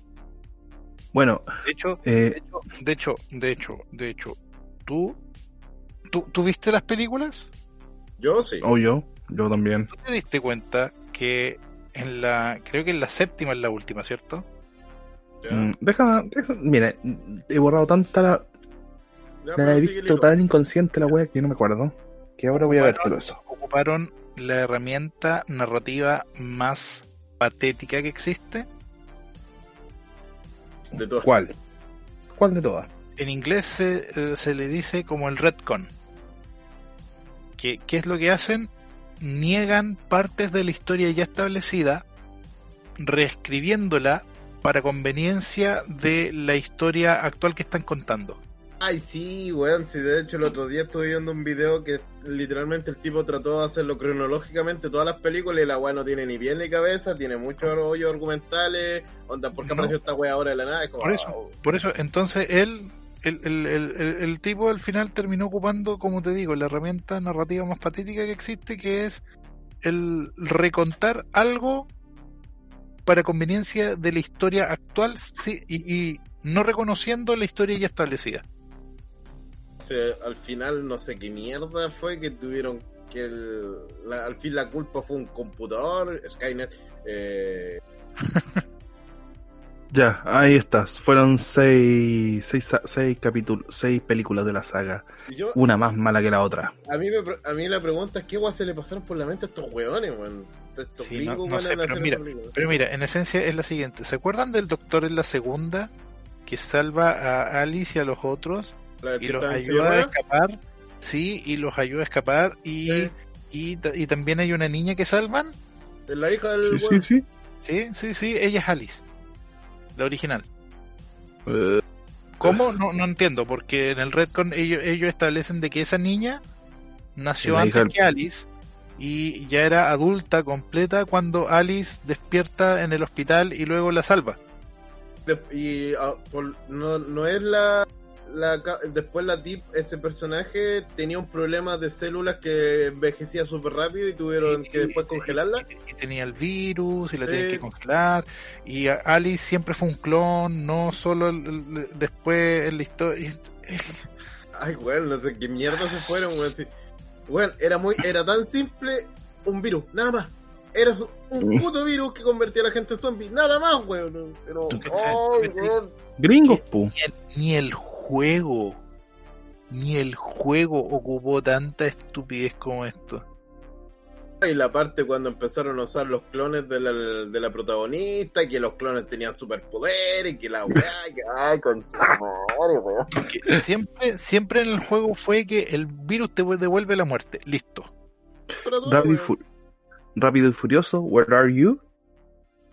Bueno, De hecho, eh, de hecho, de hecho, de hecho, ¿tú, tú, ¿tú viste las películas? Yo sí. o yo, yo también. ¿Tú te diste cuenta que en la, creo que en la séptima es la última, ¿cierto? Mm, déjame, déjame- mira, he borrado tanta la, ya, la he visto tan inconsciente la wea que no me acuerdo. Que ahora voy a ver todo eso. Ocuparon la herramienta narrativa más patética que existe. De todas. ¿Cuál? ¿Cuál de todas? En inglés se, eh, se le dice como el retcon. ¿Qué, ¿Qué es lo que hacen? Niegan partes de la historia ya establecida, reescribiéndola para conveniencia de la historia actual que están contando. Ay, sí, weón. Sí, de hecho, el otro día estuve viendo un video que literalmente el tipo trató de hacerlo cronológicamente todas las películas y la weá no tiene ni pie ni cabeza, tiene muchos hoyos argumentales. Onda, ¿por qué No. apareció esta weá ahora de la nada? Es como, Por eso. oh, Por eso, entonces él, el, el, el, el- el tipo al final terminó ocupando, como te digo, la herramienta narrativa más patética que existe, que es el recontar algo para conveniencia de la historia actual sí, y, y no reconociendo la historia ya establecida. o sea, al final no sé qué mierda fue que tuvieron que el- la- al fin la culpa fue un computador, Skynet. Eh, Ya, ahí estás. Fueron seis, seis, seis capítulos, seis películas de la saga. yo, Una más mala que la otra. a mí, me, a mí la pregunta es qué weá se le pasaron por la mente a estos weones, weón. Estos Sí, no- no sé, pero mira. Pero mira, en esencia es la siguiente. ¿Se acuerdan del doctor en la segunda que salva a Alice y a los otros? Y que los ayuda a escapar, sí, y los ayuda a escapar y, Sí. y, y también hay una niña que salvan. Es la hija del Sí, sí, weón. sí. sí, sí, sí, ella es Alice, la original. Eh, ¿Cómo? No, no entiendo, porque en el Redcon ellos, ellos establecen de que esa niña nació antes del- que Alice y ya era adulta completa cuando Alice despierta en el hospital y luego la salva. De- y ah, por- no, no es la, la después la tip ese personaje tenía un problema de células que envejecía súper rápido y tuvieron Y- que después y- congelarla Y, y tenía el virus y la Sí. tenían que congelar. Y Alice siempre fue un clon, no solo el- el- después en la historia. ay weón no sé qué mierda se fueron weón sí. Weón, era muy era tan simple un virus nada más era un Mm. puto virus que convertía a la gente en zombie nada más weón pero ay. Gringos, pu. Ni el, ni el juego, ni el juego ocupó tanta estupidez como esto. y la parte cuando empezaron a usar los clones de la, de la protagonista, que los clones tenían superpoderes, que la weá, que ay, con siempre, siempre en el juego fue que el virus te devuelve la muerte. Listo. Rápido y, weón. fu- Rápido y Furioso, Where Are You?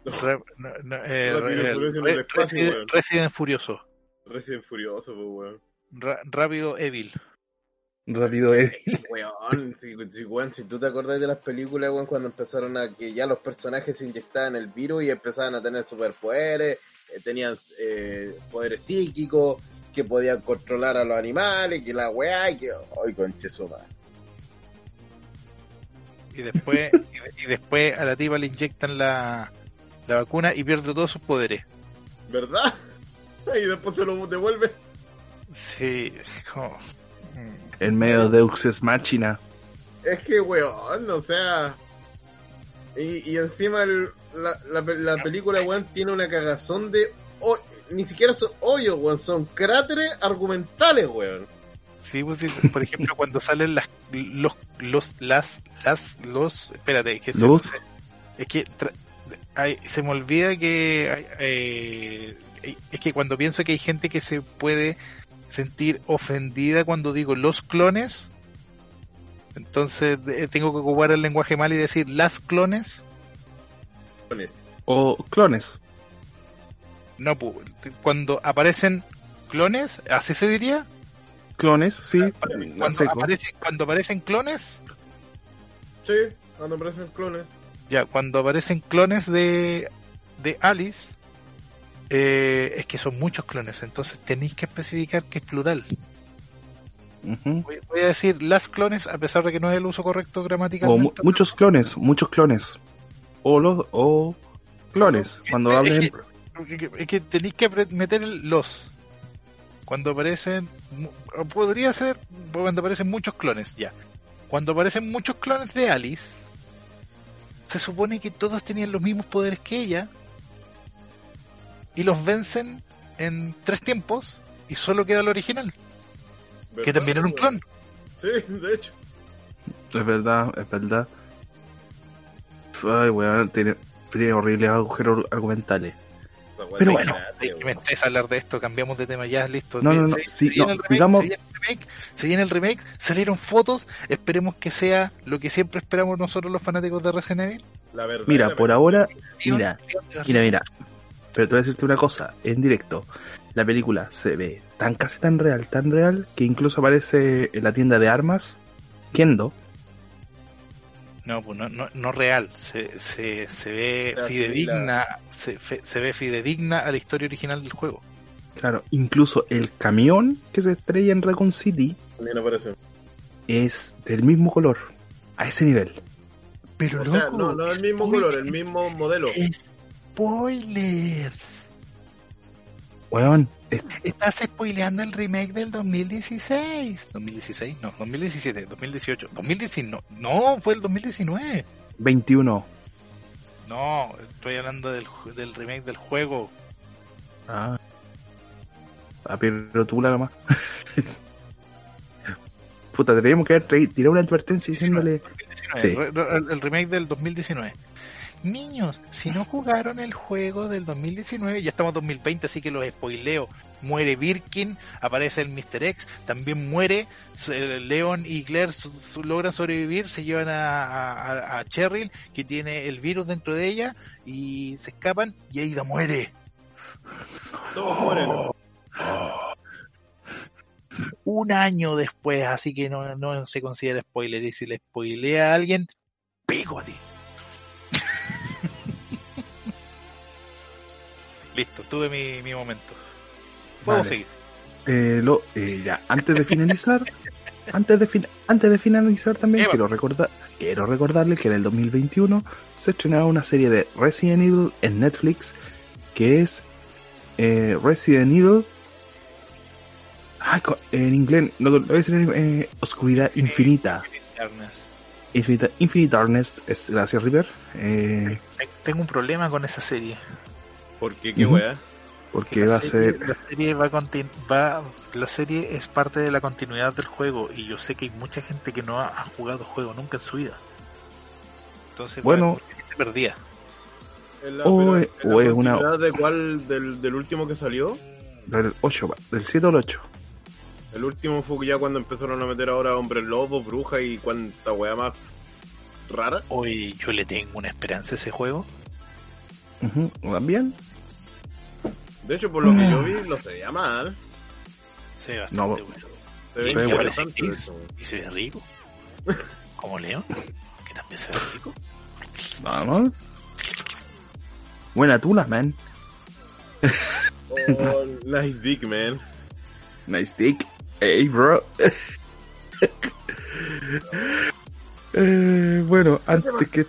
No, no, eh, Rápido y el- Furioso en el Re- espacio, Resident, weón. Resident Furioso. Recién furioso, pues, weón. Ra- rápido Evil. Rápido eh. Weón, si, si, weón, si tú te acordás de las películas, weón, cuando empezaron a que ya los personajes se inyectaban el virus y empezaban a tener superpoderes, eh, tenían eh, poderes psíquicos, que podían controlar a los animales, que la weá, y que. ¡Ay, conche su madre! Y después, y, de- y después a la tipa le inyectan la, la vacuna y pierde todos sus poderes. ¿Verdad? Y después se lo devuelve. Sí, es como- mm. En medio de Deux Ex Machina. Es que, weón, o sea. Y, y encima el- la, la, la película, weón, tiene una cagazón de. ho- ni siquiera son hoyos, weón, son cráteres argumentales, weón. Sí, pues, sí, por ejemplo, cuando salen las, los, los, las, las, los, espérate, que se- Los. es que tra- hay- se me olvida que, hay- eh, es que cuando pienso que hay gente que se puede sentir ofendida cuando digo los clones, entonces eh, tengo que ocupar el lenguaje mal y decir las clones, O clones. no, pu- cuando aparecen clones, así se diría, Clones, sí. cuando, a seco. aparece- cuando aparecen clones, Sí, cuando aparecen clones. Ya, cuando aparecen clones de, de Alice, eh, es que son muchos clones, entonces tenéis que especificar que es plural. Voy, voy a decir las clones, a pesar de que no es el uso correcto O gramatical. mu- muchos clones, muchos clones. O los, o clones. Cuando Es hablen. que- Es que tenéis que meter los. Cuando aparecen, podría ser cuando aparecen muchos clones, ya. Cuando aparecen muchos clones de Alice, se supone que todos tenían los mismos poderes que ella y los vencen en tres tiempos y solo queda el original, que ¿verdad, también era un clon. Sí, de hecho. Es verdad, es verdad. Ay, weón, tiene, tiene horribles agujeros argumentales. Pero bueno, que me estresa hablar de esto, cambiamos de tema ya, listo. No, no, no, Se- sí, se viene no, el remake, digamos- se viene el remake, se viene el remake, salieron fotos, esperemos que sea lo que siempre esperamos nosotros los fanáticos de Resident Evil. La verdad. Mira, la por verdad. ahora, mira, mira, mira. Pero te voy a decirte una cosa, en directo. La película se ve tan casi tan real, tan real, que incluso aparece en la tienda de armas Kendo. No, pues no, no, no real, se, se, se ve La fidedigna, se, fe- se ve fidedigna a la historia original del juego. Claro, incluso el camión que se estrella en Raccoon City También aparece. es del mismo color. A ese nivel. Pero O sea, no, no el mismo color, el mismo modelo. Spoilers. Weón, es- Estás spoileando el remake del 2016. 2016, no, 2017, 2018, 2019. No, fue el 2019. 21. No, estoy hablando del, del remake del juego. Ah. Ah, pero tú la nomás. Puta, tendríamos que haber tirado una advertencia diciéndole. 2019, Sí. el, el remake del 2019. Niños, si no jugaron el juego del 2019, ya estamos en 2020, así que los spoileo. Muere Birkin, aparece el Mr. X, también muere. Leon y Claire logran sobrevivir, se llevan a, a, a Cheryl, que tiene el virus dentro de ella, y se escapan, y Aida muere. Todos mueren. Un año después, así que no, no se considera spoiler. Y si le spoilea a alguien, pego a ti. Listo, tuve mi, mi momento. Podemos Vale. seguir. Eh, lo, eh, ya, antes de finalizar, antes de fin- antes de finalizar también Eva. quiero recordar, quiero recordarle que en el 2021 se estrenaba una serie de Resident Evil en Netflix que es eh, Resident Evil. Ay, en inglés, no, lo voy a decir en eh, Oscuridad Infinita. Darkness. Infinita, Infinite Darkness, es, gracias River. Eh, Tengo un problema con esa serie. ¿Por qué? ¿Qué Ujú. weá? porque la va a serie, ser. la serie va va la serie es parte de la continuidad del juego y yo sé que hay mucha gente que no ha, ha jugado juego nunca en su vida Entonces, Bueno. mucha gente perdía. ¿En la, O es- o es una- de cuál? Del, del último que salió. Del 8, pa- del 7 al 8. El último fue ya cuando empezaron a meter ahora hombres lobos, brujas y cuánta weá más rara. Hoy yo le tengo una esperanza a ese juego. ¿También? De hecho, por lo que yo vi, lo se veía mal. Se ve bastante No, bueno. Se ve interesante. Y se ve rico. Como León, que también se ve rico. Vamos. Buena tula, man. Oh, nice dick, man. Nice dick. Hey, bro. Eh, bueno, antes que...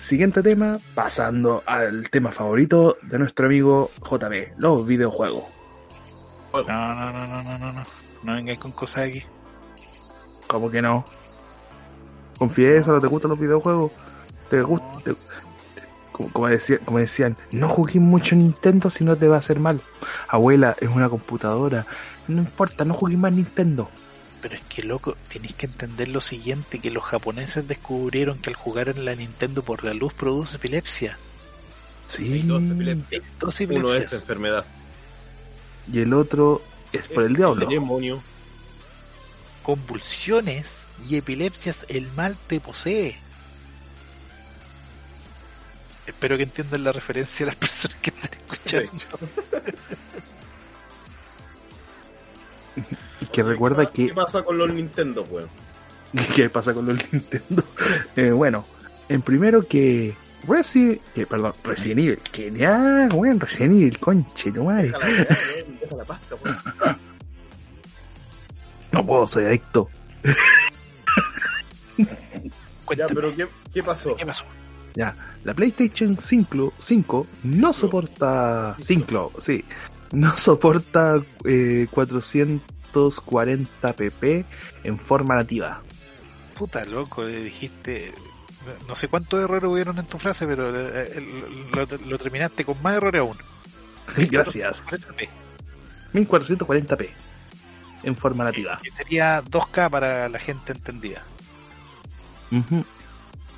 siguiente tema, pasando al tema favorito de nuestro amigo JB, los videojuegos. No, no, no, no, no, no, no. No vengáis con cosas aquí. ¿Cómo que no? Confiesa, ¿no te gustan los videojuegos? ¿Te gusta? te- como, como decía- como decían, no jugues mucho Nintendo si no te va a hacer mal. Abuela, es una computadora. No importa, no jugues más Nintendo. Pero es que, loco, tenéis que entender lo siguiente, que los japoneses descubrieron que al jugar en la Nintendo por la luz produce epilepsia. Sí. Dos epilepsias. Dos Uno es enfermedad. Y el otro es por el diablo. demonio. Convulsiones y epilepsias, el mal te posee. Espero que entiendan la referencia a las personas que están escuchando. Y que recuerda ¿Qué que... pasa con los Nintendo, weón? ¿Qué pasa con los Nintendo? Eh, bueno, en primero que... Resi... eh, perdón, Resident Evil. Que ya, weón, Resident Evil, conche, tu madre. Deja la weá, weón, deja la pasta, weón. No puedo, soy adicto. Ya, pero ¿qué, qué pasó? ¿qué pasó? Ya, la PlayStation 5, 5 no soporta 5, sí, no soporta eh, 440 pp en forma nativa. Puta, loco, le dijiste... No sé cuántos errores hubieron en tu frase, pero eh, eh, lo, lo terminaste con más errores aún. Gracias. 40p, 1440p en forma nativa. Que sería 2K para la gente entendida.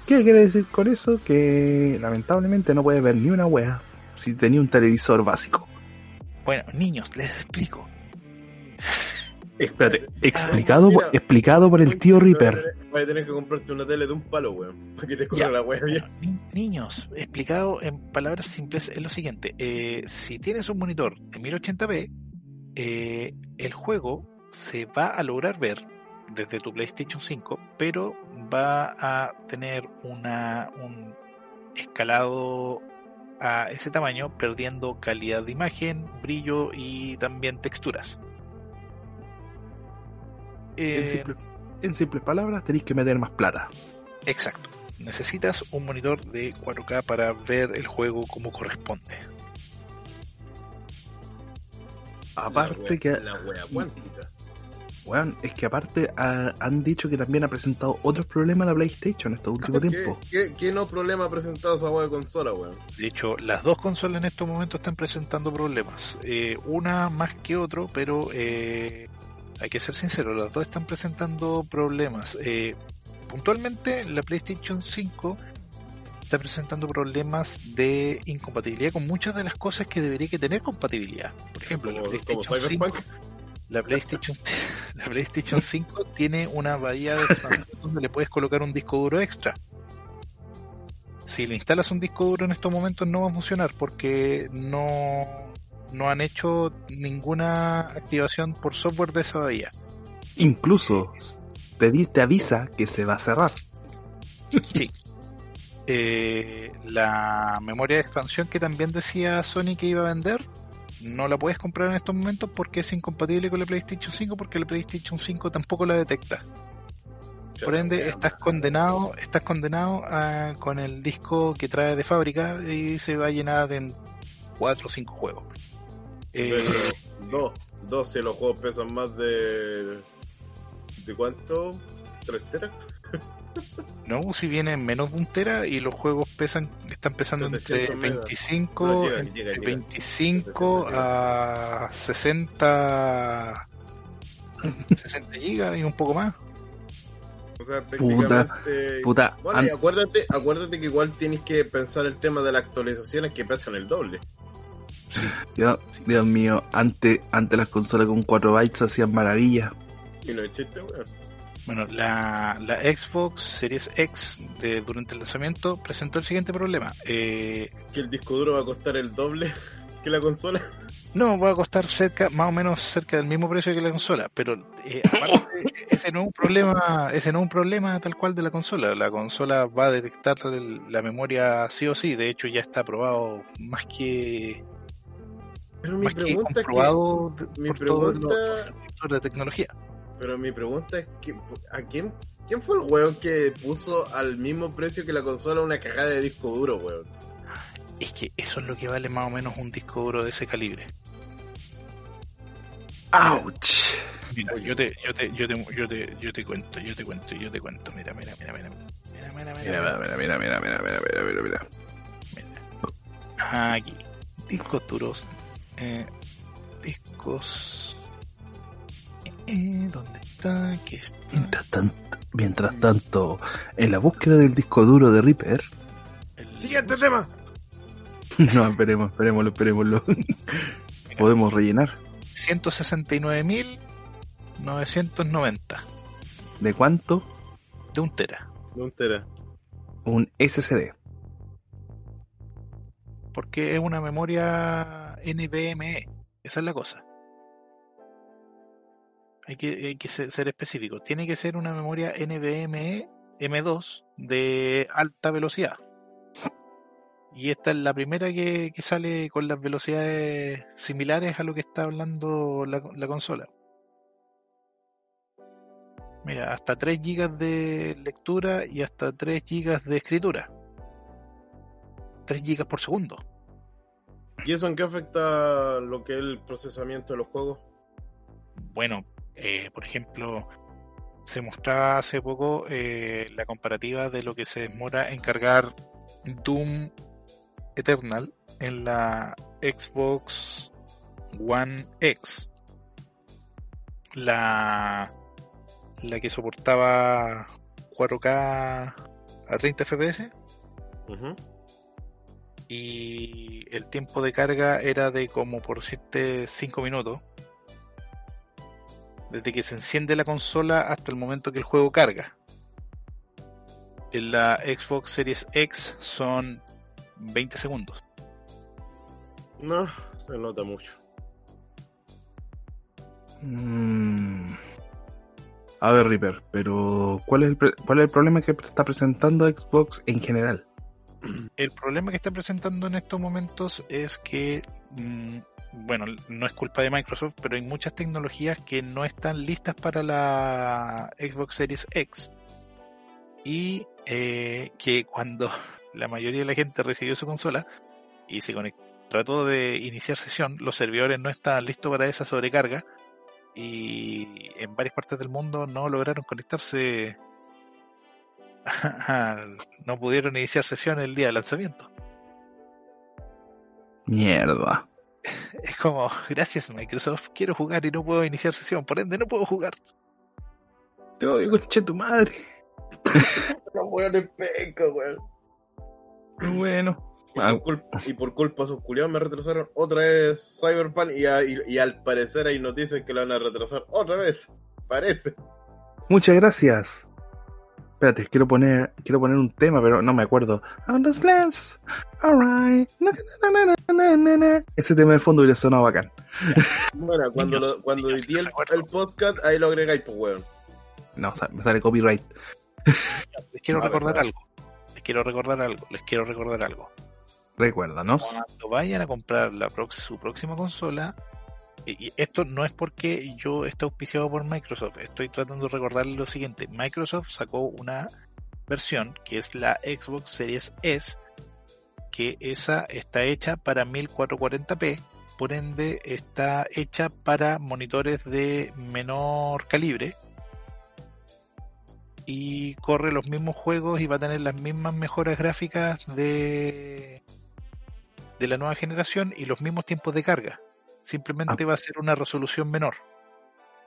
¿Qué quiere decir con eso? Que lamentablemente no puedes ver ni una wea si tenía un televisor básico. Bueno, niños, les explico. Espérate, explicado, mira. por, explicado por el tío Reaper. Vas a tener que comprarte una tele de un palo, weón. Para que te corra Ya. la bien. Ni- Niños, explicado en palabras simples es lo siguiente. eh, si tienes un monitor de 1080p, eh, el juego se va a lograr ver desde tu PlayStation 5, pero va a tener una, un escalado a ese tamaño, perdiendo calidad de imagen, brillo y también texturas. En, Eh, simple- en simples palabras, tenéis que meter más plata. Exacto. Necesitas un monitor de 4K para ver el juego como corresponde. Aparte La wea- que, La wea cuántica. Weón, es que aparte ah, han dicho que también ha presentado otros problemas la PlayStation en este último ¿Qué, tiempo. qué, qué no problema ha presentado esa de consola, weón? De hecho, las dos consolas en estos momentos están presentando problemas. Eh, una más que otro, pero eh, hay que ser sincero, las dos están presentando problemas. Eh, puntualmente, la PlayStation 5 está presentando problemas de incompatibilidad con muchas de las cosas que debería que tener compatibilidad. Por ejemplo, la Como, como PlayStation 5 Cyberpunk. La PlayStation, la PlayStation 5 tiene una bahía de expansión donde le puedes colocar un disco duro extra. Si le instalas un disco duro en estos momentos no va a funcionar porque no, no han hecho ninguna activación por software de esa bahía. Incluso te, avisa que se va a cerrar. Eh, la memoria de expansión que también decía Sony que iba a vender, no la puedes comprar en estos momentos porque es incompatible con la PlayStation 5 porque la PlayStation 5 tampoco la detecta. Por ende, estás condenado, estás condenado a- con el disco que trae de fábrica y se va a llenar en 4 o 5 juegos. Eh, Pero, dos, dos si los juegos pesan más de. ¿De cuánto? ¿Tres teras? No, si vienen menos de un tera y los juegos pesan, están pesando entre 700 megas. 25, No, llega, entre llega, llega. 25 a 60 60 gigas y un poco más. O sea, técnicamente. Puta, Bueno, y acuérdate, acuérdate que igual tienes que pensar el tema de las actualizaciones que pesan el doble. Dios, Dios mío, antes, antes las consolas con 4 bytes hacían maravillas. Y no es chiste, weón. Bueno, la, la Xbox Series X de, durante el lanzamiento presentó el siguiente problema. Eh, Que el disco duro va a costar el doble que la consola. no, va a costar cerca, más o menos cerca del mismo precio que la consola, pero eh, aparte, ese no es un problema, ese no es un problema tal cual de la consola. La consola va a detectar el- la memoria sí o sí. De hecho, ya está aprobado más que, Pero mi más que pregunta es que. comprobado de- Mi por pregunta. sectores de tecnología. Pero mi pregunta es que ¿a quién, quién fue el weón que puso al mismo precio que la consola una cagada de disco duro, weón? Es que eso es lo que vale más o menos un disco duro de ese calibre. ¡Auch! Mira, yo te, yo te, yo te, yo te, yo te cuento, yo te cuento, yo te cuento. Mira, mira, mira, mira, mira, mira, mira, Mira, mira, mira, mira, mira, mira, mira, mira, mira. mira. Aquí, discos duros, eh, discos. Eh, ¿Dónde está? ¿Qué está? Mientras tanto, mientras tanto, en la búsqueda del disco duro de Reaper, El- Siguiente tema. no, esperemos, esperémoslo, esperémoslo. Podemos rellenar. 169.990 ¿De cuánto? de un tera. No entera. Un SSD. Porque es una memoria NVMe. Esa es la cosa. Hay que, hay que ser, específico. Tiene que ser una memoria NVMe M2 de alta velocidad. Y esta es la primera que, que sale con las velocidades similares a lo que está hablando la, la consola. Mira, hasta 3 GB de lectura y hasta 3 GB de escritura. 3 GB por segundo. ¿Y eso en qué afecta lo que es el procesamiento de los juegos? Bueno, eh, por ejemplo, se mostraba hace poco eh, la comparativa de lo que se demora en cargar Doom Eternal en la Xbox One X. La, la que soportaba 4K a 30 FPS y el tiempo de carga era de como por decirte 5 minutos. Desde que se enciende la consola hasta el momento que el juego carga. En la Xbox Series X son 20 segundos. No, se nota mucho. Mm. A ver, Reaper, pero ¿cuál es, el pre- ¿cuál es el problema que está presentando Xbox en general? El problema que está presentando en estos momentos es que, mm, bueno, no es culpa de Microsoft, pero hay muchas tecnologías que no están listas para la Xbox Series X. Y eh, que cuando la mayoría de la gente recibió su consola y se trató de iniciar sesión, los servidores no estaban listos para esa sobrecarga y en varias partes del mundo no lograron conectarse no pudieron iniciar sesión el día del lanzamiento. Mierda. Es como, gracias Microsoft, quiero jugar y no puedo iniciar sesión, por ende no puedo jugar. Te odio, conche tu madre. Weones penca, weón. Bueno. Y Ah, por, culpa, y por culpa de esos culiados me retrasaron otra vez Cyberpunk y, a- y- y al parecer hay noticias que lo van a retrasar otra vez. Parece. muchas gracias. Espérate, quiero poner, quiero poner un tema, pero no me acuerdo. On the slants, alright. Na, na, na, na, na, na, na. Ese tema de fondo hubiera sonado bacán. Bueno, cuando, Niños, lo, cuando edité el, podcast, ahí lo agregáis, pues, weón. No, me sale copyright. Les quiero recordar algo. Les quiero recordar algo. Les quiero recordar algo. Recuérdanos. Cuando vayan a comprar la su próxima consola, y, esto no es porque yo esté auspiciado por Microsoft, estoy tratando de recordarles lo siguiente. Microsoft sacó una versión que es la Xbox Series S, que esa está hecha para 1440p, por ende está hecha para monitores de menor calibre y corre los mismos juegos y va a tener las mismas mejoras gráficas de, de la nueva generación y los mismos tiempos de carga. Simplemente va a ser una resolución menor.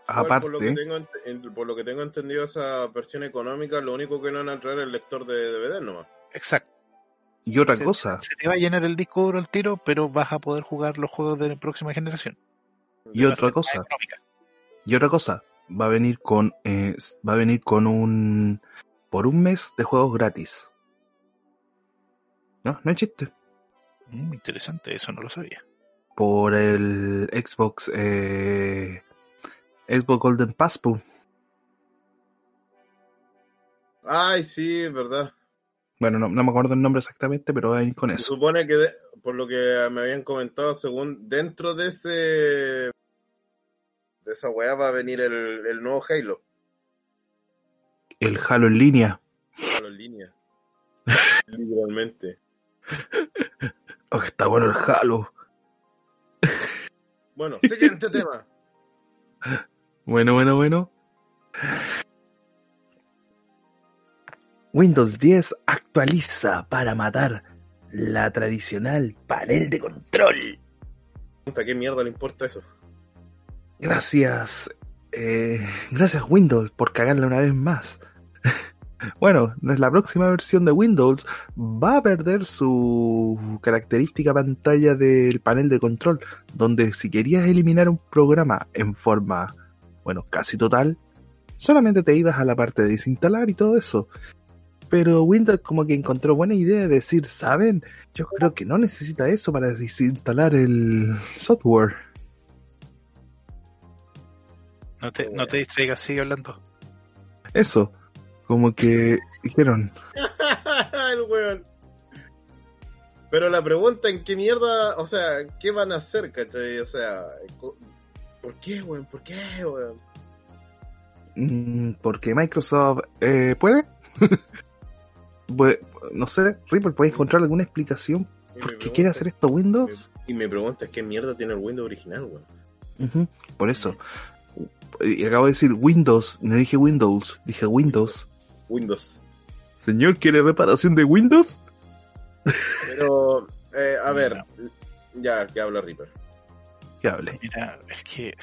Igual, por, lo que Aparte, tengo, por lo que tengo entendido, esa versión económica, lo único que no van a traer es el lector de DVD nomás. Exacto. y otra Se- cosa, Se te va a llenar el disco duro al tiro, pero vas a poder jugar los juegos de la próxima generación. y otra cosa, económica. y otra cosa, va a venir con, eh, va a venir con un, por un mes de juegos gratis. No, no es chiste. Mm, interesante, eso no lo sabía. Por el Xbox, eh, Xbox Golden Pass, pu. Ay, sí, es verdad. Bueno, no, no me acuerdo el nombre exactamente, pero va a venir con Se eso. supone que, de- por lo que me habían comentado, según dentro de ese de esa weá va a venir el, el nuevo Halo. El Halo en línea. Halo en línea. Literalmente. Oh, está bueno el Halo. Bueno, siguiente tema. Bueno, bueno, bueno. Windows 10 actualiza para matar la tradicional panel de control. ¿Qué mierda le importa eso? Gracias. eh, gracias Windows por cagarla una vez más. bueno, la próxima versión de Windows va a perder su característica pantalla del panel de control, donde si querías eliminar un programa en forma, bueno, casi total, solamente te ibas a la parte de desinstalar y todo eso. Pero Windows como que encontró buena idea de decir, ¿saben? Yo creo que no necesita eso para desinstalar el software. No te, no te distraigas, sigue hablando. Eso, como que dijeron, el weón. Pero la pregunta en qué mierda, o sea, ¿qué van a hacer, cachai? O sea, ¿por qué, weón? ¿Por qué, weón? mm, porque Microsoft eh, puede. No sé, Ripple, ¿puedes encontrar alguna explicación por qué quiere hacer esto Windows? Y me preguntas qué mierda tiene el Windows original, weón. Por eso. Y acabo de decir Windows, no dije Windows, dije Windows. Windows. Señor, ¿quiere reparación de Windows? Pero, eh, a ver, ya, que habla Reaper. Que hable. Mira, es que.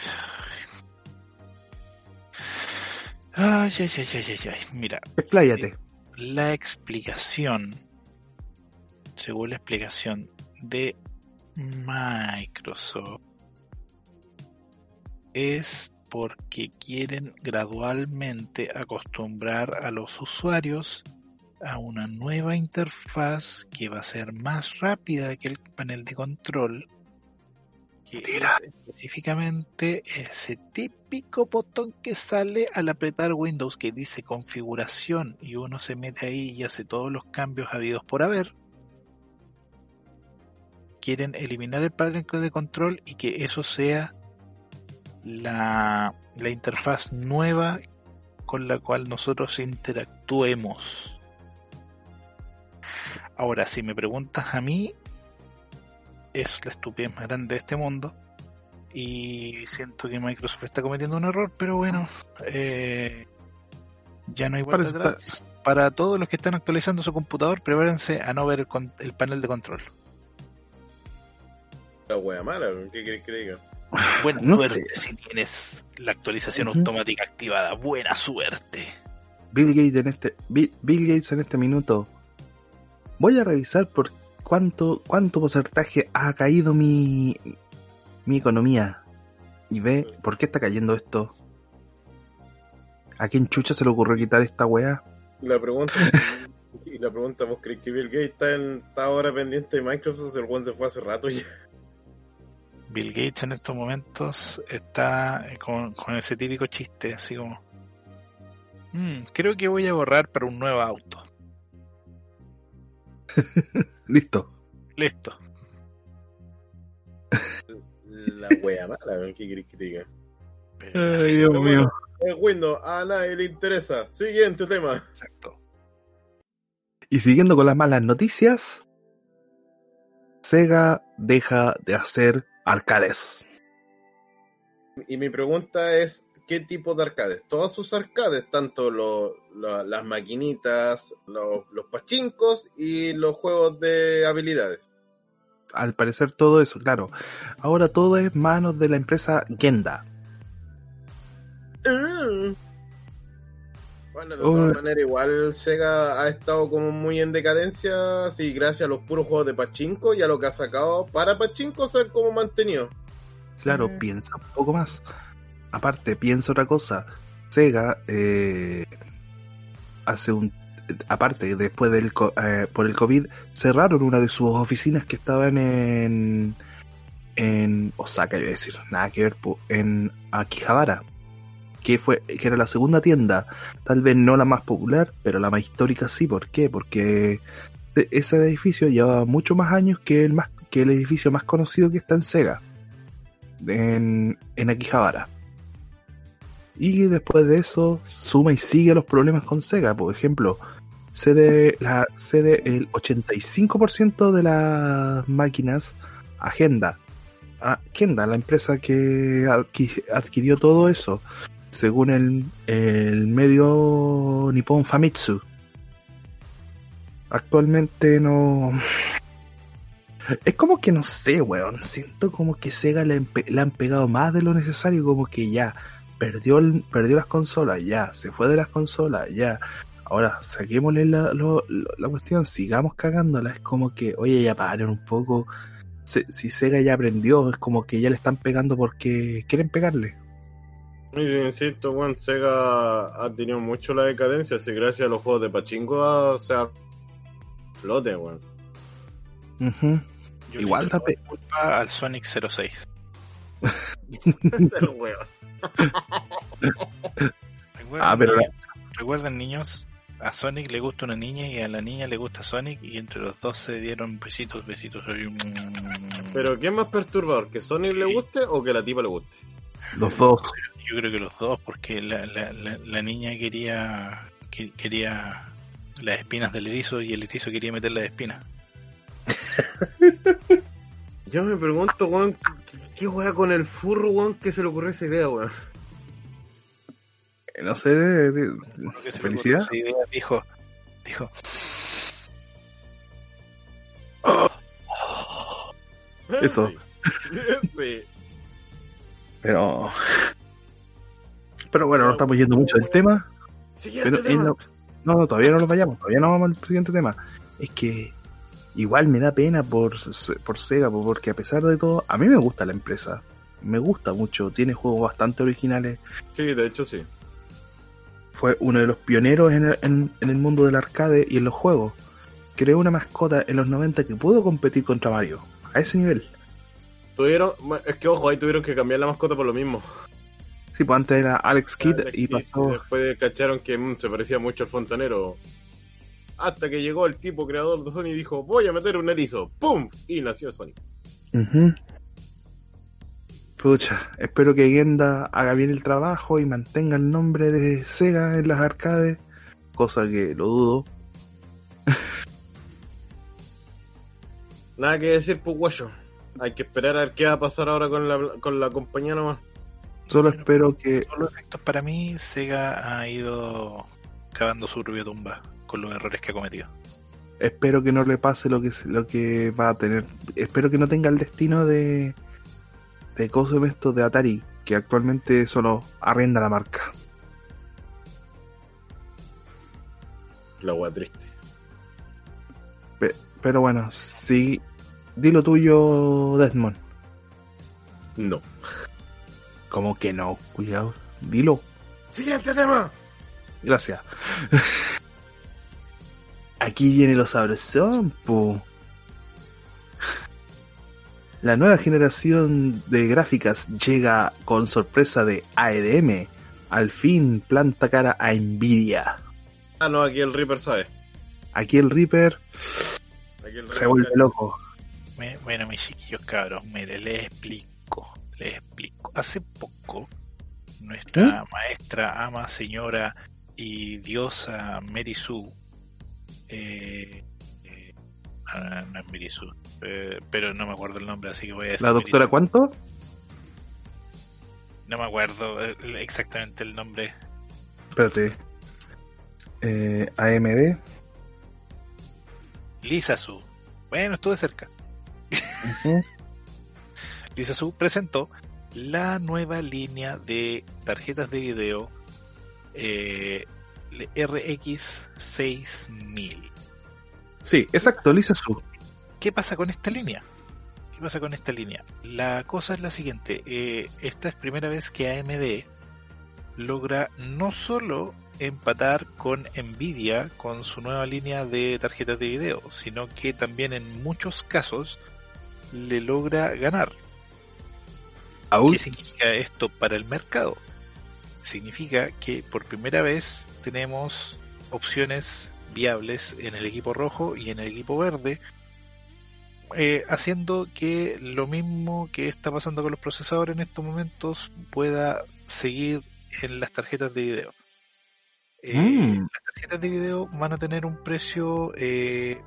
Ay, ay, ay, ay, ay, ay. Mira, Expláyate. la explicación, según la explicación de Microsoft, es porque quieren gradualmente acostumbrar a los usuarios a una nueva interfaz que va a ser más rápida que el panel de control que es específicamente ese típico botón que sale al apretar Windows que dice configuración y uno se mete ahí y hace todos los cambios habidos por haber. Quieren eliminar el panel de control y que eso sea la, la interfaz nueva con la cual nosotros interactuemos. Ahora, si me preguntas a mí, es la estupidez más grande de este mundo. Y siento que Microsoft está cometiendo un error, pero bueno, eh, ya no hay vuelta Parece atrás. Para todos los que están actualizando su computador, prepárense a no ver el, con- el panel de control. La wea mala. ¿qué querés que diga? Buena No suerte sé. si tienes la actualización automática activada. Buena suerte. Bill Gates en este Bill, Bill Gates en este minuto. Voy a revisar por cuánto cuánto porcentaje ha caído mi mi economía y ve por qué está cayendo esto. ¿A quién chucha se le ocurrió quitar esta weá? La pregunta, y la pregunta, ¿vos crees que Bill Gates está, en, está ahora pendiente de Microsoft? El buen se fue hace rato ya. Bill Gates en estos momentos está con, con ese típico chiste, así como... "Mm, creo que voy a borrar para un nuevo auto. Listo. Listo. La wea mala. ¿qué querés que te diga? Pero así, Dios mío. Es Windows, a nadie le interesa. Siguiente tema. exacto. Y siguiendo con las malas noticias, Sega deja de hacer arcades. Y mi pregunta es, ¿qué tipo de arcades? Todos sus arcades, tanto lo- lo- las maquinitas, los, los pachincos y los juegos de habilidades. Al parecer todo eso, claro. Ahora todo es manos de la empresa Genda. Ah. Bueno, de todas maneras, igual Sega ha estado como muy en decadencia, sí, gracias a los puros juegos de Pachinko y a lo que ha sacado para Pachinko se han como mantenido. Claro, Mm. piensa un poco más. Aparte, piensa otra cosa. Sega eh, hace un aparte después del co- eh, por el covid cerraron una de sus oficinas que estaban en en Osaka, iba a decir, nada que ver, en Akihabara, que fue que era la segunda tienda, tal vez no la más popular, pero la más histórica sí, ¿por qué? Porque e- ese edificio lleva mucho más años que el más que el edificio más conocido que está en Sega en, en Akihabara. Y después de eso, suma y sigue los problemas con Sega. Por ejemplo, cede, la, cede el 85% de las máquinas Agenda. Agenda, la empresa que adqui- adquirió todo eso, según el, el medio Nippon Famitsu. Actualmente no, es como que no sé, weón. Siento como que Sega le, le han pegado más de lo necesario, como que ya perdió, perdió las consolas, ya se fue de las consolas, ya. Ahora saquémosle la, la cuestión, sigamos cagándola. Es como que, oye, ya paren un poco. Si Sega ya aprendió, es como que ya le están pegando porque quieren pegarle. Y insisto, bueno, Sega ha tenido mucho la decadencia, así gracias a los juegos de Pachinko ha- se ha flote, weón. Yo Igual da culpa al Sonic 06. Pero, weón. Recuerden, Ah, pero recuerden, niños, a Sonic le gusta una niña y a la niña le gusta Sonic y entre los dos se dieron besitos, besitos. ahí, mm. Pero ¿qué es más perturbador? ¿Que Sonic le guste o que la tipa le guste? Los dos. Yo creo que los dos, porque la, la, la, la niña quería que- quería las espinas del erizo y el erizo quería meter las espinas. Yo me pregunto, weón, ¿qué, weá con el furro, weón, que se le ocurrió esa idea, weón? No sé, de- de- felicidad. ocurrió esa idea, dijo, dijo, Eso. Sí. sí. Pero. Pero bueno, no estamos yendo mucho del tema. Siguiente Pero tema. no, no, todavía no nos vayamos, todavía no vamos al siguiente tema. Es que igual me da pena por, por Sega, po, porque a pesar de todo, a mí me gusta la empresa. Me gusta mucho, tiene juegos bastante originales. Sí, de hecho sí. Fue uno de los pioneros en el, en- en el mundo del arcade y en los juegos. Creó una mascota en los 90 que pudo competir contra Mario. A ese nivel. Tuvieron, es que ojo, ahí tuvieron que cambiar la mascota por lo mismo. Sí, pues antes era Alex Kidd Alex y Kidd, pasó. Después cacharon que mm, se parecía mucho al fontanero. Hasta que llegó el tipo creador de Sony y dijo, voy a meter un erizo. ¡Pum! Y nació Sony. Ujú. Pucha, espero que Genda haga bien el trabajo y mantenga el nombre de Sega en las arcades, cosa que lo dudo. Nada que decir, pues guayo. Hay que esperar a ver qué va a pasar ahora con la, con la compañía nomás. Solo espero que por los efectos para mí, Sega ha ido cavando su propia tumba con los errores que ha cometido. espero que no le pase lo que lo que va a tener. Espero que no tenga el destino de de cosas esto de Atari, que actualmente solo arrenda la marca. La wea triste. Pe- Pero bueno, sí, di lo tuyo, Desmond. No. Como que no, cuidado, dilo. Siguiente tema. Gracias. Aquí viene los sabrosón, po. La nueva generación de gráficas llega con sorpresa de AEDM. Al fin planta cara a Nvidia. Ah, no, aquí el Reaper sabe. Aquí el Reaper Aquí el se vuelve loco. Me- Bueno, mis chiquillos cabros, mire, les explico, les explico. Hace poco, nuestra maestra, ama, señora y diosa Mary Sue, eh, eh, ah, no es Mary Sue, eh, pero no me acuerdo el nombre, así que voy a decir. ¿La doctora cuánto? No me acuerdo eh, exactamente el nombre. Espérate. Eh, AMD. Lisa Su. Bueno, estuve cerca. Lisa Su presentó la nueva línea de tarjetas de video eh, RX 6000. Sí, esa actualiza su. ¿Qué pasa con esta línea? ¿Qué pasa con esta línea? La cosa es la siguiente. eh, esta es primera vez que AMD logra no solo empatar con Nvidia con su nueva línea de tarjetas de video, sino que también en muchos casos le logra ganar. Aún. ¿Qué significa esto para el mercado? Significa que por primera vez tenemos opciones viables en el equipo rojo y en el equipo verde, eh, haciendo que lo mismo que está pasando con los procesadores en estos momentos pueda seguir en las tarjetas de video. Eh, Mm. Las tarjetas de video van a tener un precio eh,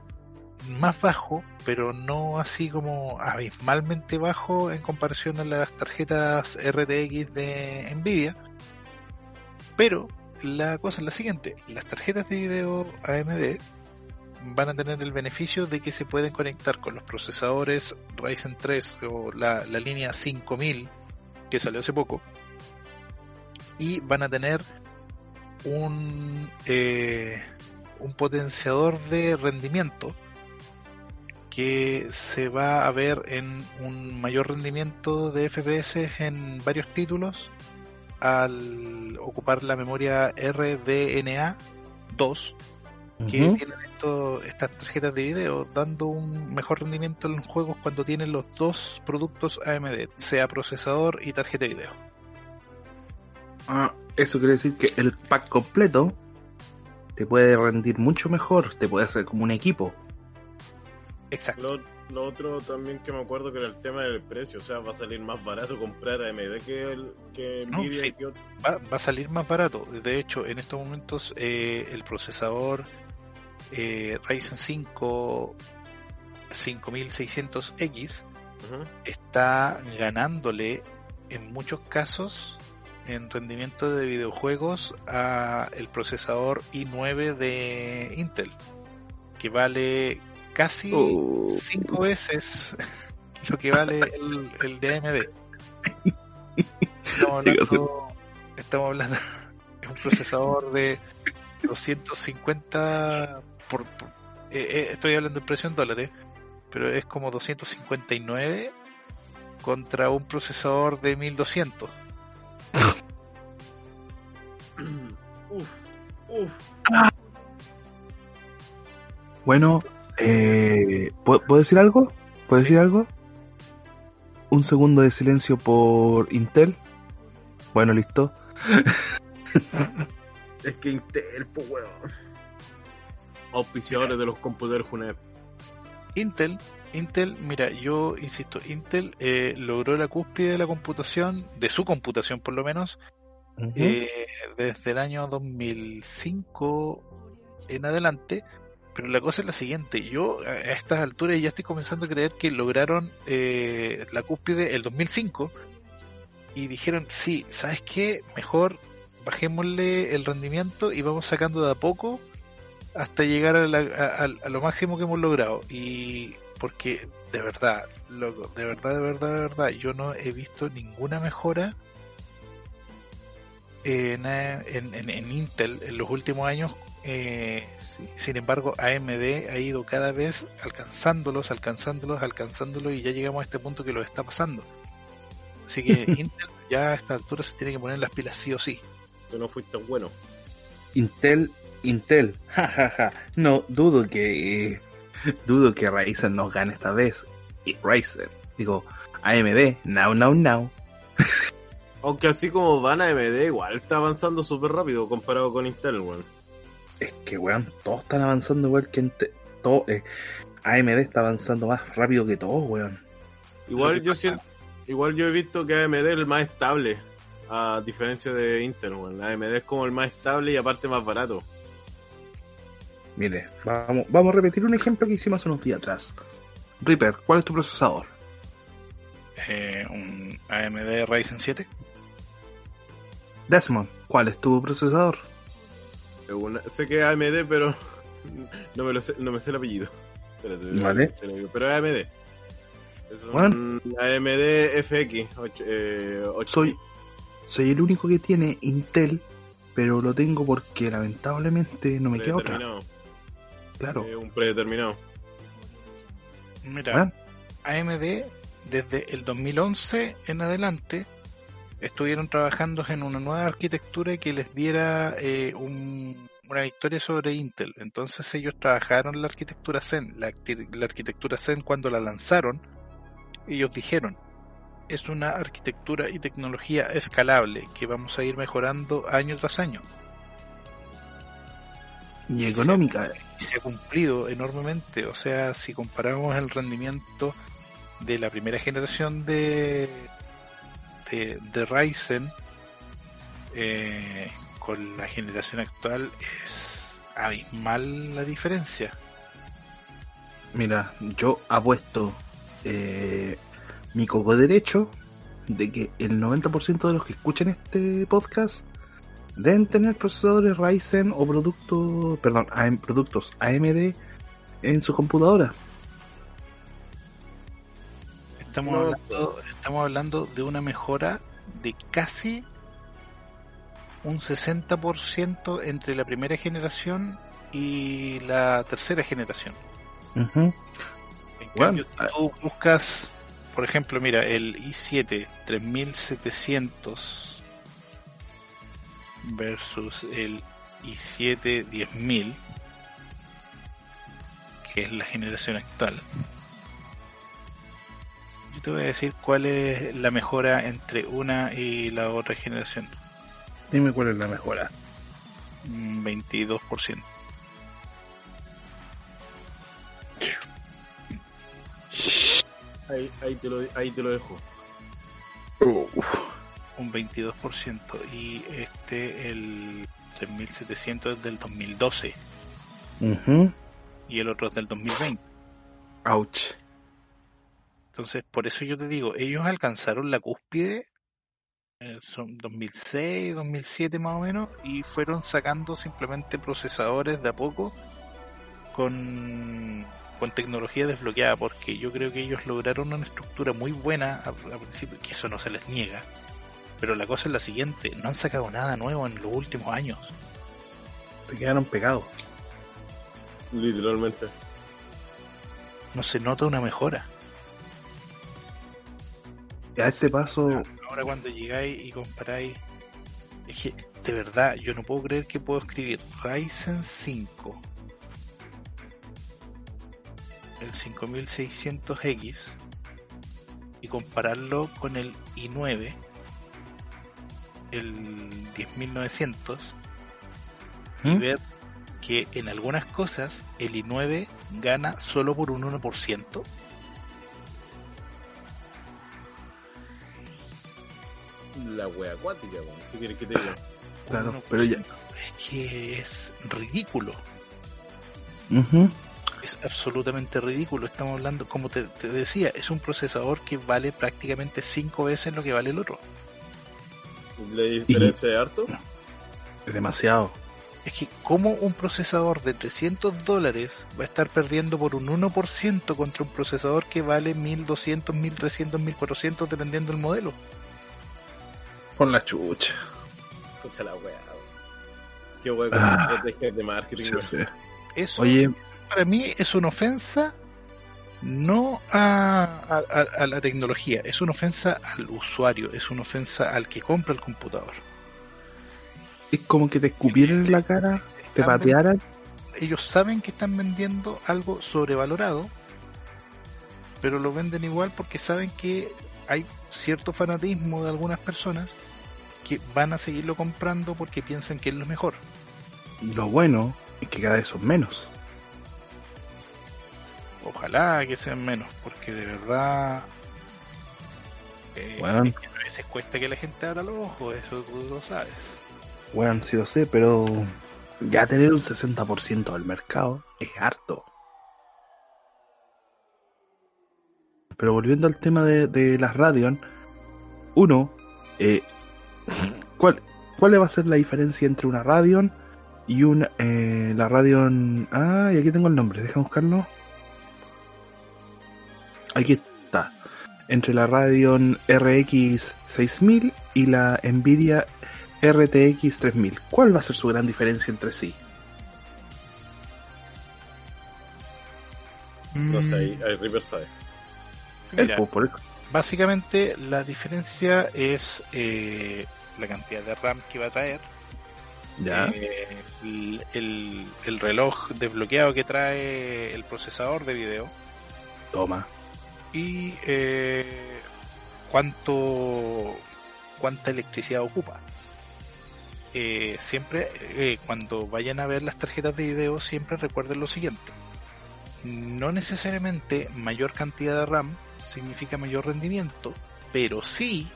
más bajo, pero no así como abismalmente bajo en comparación a las tarjetas RTX de Nvidia. Pero la cosa es la siguiente, las tarjetas de video AMD van a tener el beneficio de que se pueden conectar con los procesadores Ryzen 3 o la, línea 5000 que salió hace poco y van a tener un, eh, un potenciador de rendimiento que se va a ver en un mayor rendimiento de FPS en varios títulos al ocupar la memoria RDNA 2 que tienen esto- estas tarjetas de video dando un mejor rendimiento en los juegos cuando tienen los dos productos AMD, sea procesador y tarjeta de video. Ah, eso quiere decir que el pack completo te puede rendir mucho mejor, te puede hacer como un equipo. Exacto. Lo, lo otro también que me acuerdo que era el tema del precio, o sea, va a salir más barato comprar AMD que, el, que No, Nvidia sí. que otro. Va, va a salir más barato. De hecho, en estos momentos eh, el procesador eh, Ryzen 5 5600X Ujú. está ganándole en muchos casos en rendimiento de videojuegos a el procesador i9 de Intel que vale casi Oh. cinco veces lo que vale el, el de AMD estamos hablando, estamos hablando de un procesador de 250 por, por- eh, eh, estoy hablando en precio en dólares pero es como 259 contra un procesador de 1200 Uf, uf. Bueno, eh, ¿puedo, puedo decir algo? ¿Puedo decir algo? Un segundo de silencio por Intel. Bueno, listo. Es que Intel, pues weón. Auspiciadores de los computadores Junep. Intel, Intel, mira, yo insisto, Intel eh, logró la cúspide de la computación, de su computación por lo menos, eh, desde el año 2005 en adelante. Pero la cosa es la siguiente, yo a estas alturas ya estoy comenzando a creer que lograron eh, la cúspide el 2005 y dijeron, sí, ¿sabes qué? Mejor bajémosle el rendimiento y vamos sacando de a poco hasta llegar a, la- a- lo máximo que hemos logrado. Y porque de verdad, loco, de verdad, de verdad, de verdad, yo no he visto ninguna mejora en, en, en- en Intel en los últimos años. Eh, sí. Sin embargo, AMD ha ido cada vez alcanzándolos, alcanzándolos, alcanzándolos y ya llegamos a este punto que lo está pasando. Así que Intel ya a esta altura se tiene que poner las pilas sí o sí. Que no fuiste bueno. Intel, Intel, jajaja. No, dudo que dudo que Ryzen nos gane esta vez. Y Ryzen, digo, AMD, now, now, now. Aunque así como van a AMD, igual está avanzando súper rápido comparado con Intel, weón. Es que weón, todos están avanzando igual que. Todo, eh, AMD está avanzando más rápido que todos, weón. Igual yo siento, igual yo he visto que AMD es el más estable, a diferencia de Intel, weón. AMD es como el más estable y aparte más barato. Mire, vamos, vamos a repetir un ejemplo que hicimos hace unos días atrás. Reaper, ¿cuál es tu procesador? Eh, un AMD Ryzen 7. Desmond, ¿cuál es tu procesador? Sé que es AMD, pero no me, lo sé, no me sé el apellido. Espérate, Vale. Pero es AMD. Es un. AMD FX. ocho- eh, Soy, soy el único que tiene Intel, pero lo tengo porque lamentablemente no me queda otra. predeterminado. Claro. Eh, un predeterminado. Mira, Ah, AMD desde el 2011 en adelante estuvieron trabajando en una nueva arquitectura que les diera eh, un- una victoria sobre Intel. Entonces ellos trabajaron la arquitectura Zen. La, arqui- la arquitectura Zen cuando la lanzaron, ellos dijeron, es una arquitectura y tecnología escalable que vamos a ir mejorando año tras año. y económica. y se ha cumplido enormemente. O sea, si comparamos el rendimiento de la primera generación de, de, Ryzen eh, con la generación actual, es abismal la diferencia. Mira, yo apuesto eh, mi coco derecho de que el 90% de los que escuchen este podcast deben tener procesadores Ryzen o productos, perdón, AM productos AMD en su computadora. Estamos, No, hablando, estamos hablando de una mejora de casi un 60% entre la primera generación y la tercera generación. Ujú. En Bueno, cambio, tú buscas, por ejemplo, mira, el i7 3700 versus el i7 10000, que es la generación actual. Yo te voy a decir cuál es la mejora entre una y la otra generación. Dime cuál es la mejora. Un 22%. Ahí, ahí, te lo, ahí te lo dejo. un 22% y este el 3700 es del 2012 Ujú. y el otro es del 2020 Ouch. Entonces por eso yo te digo ellos alcanzaron la cúspide eh, son 2006 2007 más o menos y fueron sacando simplemente procesadores de a poco con con tecnología desbloqueada porque yo creo que ellos lograron una estructura muy buena al, al principio que eso no se les niega pero la cosa es la siguiente no han sacado nada nuevo en los últimos años Se quedaron pegados. Literalmente. no se nota una mejora. A este paso, Ahora cuando llegáis y comparáis, es que de verdad yo no puedo creer que puedo escribir Ryzen 5, el 5600X y compararlo con el i9, el 10900 y ¿Mm? ver que en algunas cosas el i9 gana solo por un 1%. La wea acuática, weón. ¿Qué quieres que te diga? claro, 1%. pero ya. Es que es ridículo. Es absolutamente ridículo. Estamos hablando, como te, te decía, es un procesador que vale prácticamente cinco veces lo que vale el otro. ¿La diferencia de harto? Es demasiado. Es que, ¿cómo un procesador de 300 dólares va a estar perdiendo por un 1% contra un procesador que vale 1200, 1300, 1400 dependiendo del modelo? Con la chucha. Escucha la weón. Qué Ah. con estrategias de marketing, Sí, weón. sí. Eso Oye, para mí es una ofensa no a, a- a- a la tecnología, es una ofensa al usuario, es una ofensa al que compra el computador. es como que te escupieran en la cara, te Están patearan. ellos saben que están vendiendo algo sobrevalorado, pero lo venden igual porque saben que hay cierto fanatismo de algunas personas que van a seguirlo comprando porque piensan que es lo mejor. Lo bueno es que cada vez son menos. Ojalá que sean menos, porque de verdad eh, Bueno. es que a veces cuesta que la gente abra los ojos, eso tú lo sabes. Bueno, sí lo sé, pero ya tener un 60% del mercado es harto. Pero volviendo al tema de, de las Radeon, uno, eh, ¿cuál, ¿cuál va a ser la diferencia entre una Radeon y una, eh, la Radeon... Ah, y aquí tengo el nombre, déjame buscarlo. Aquí, está entre la Radeon RX 6000 y la Nvidia RTX 3000. ¿Cuál va a ser su gran diferencia entre sí? No sé, Mm, ahí, ahí Reaper sabe. Mira, básicamente la diferencia es eh, la cantidad de RAM que va a traer, Ya. eh, el, el- el reloj desbloqueado que trae el procesador de video Toma. y eh, cuánto cuánta electricidad ocupa. Eh, siempre eh, cuando vayan a ver las tarjetas de video siempre recuerden lo siguiente. No necesariamente mayor cantidad de RAM significa mayor rendimiento, pero sí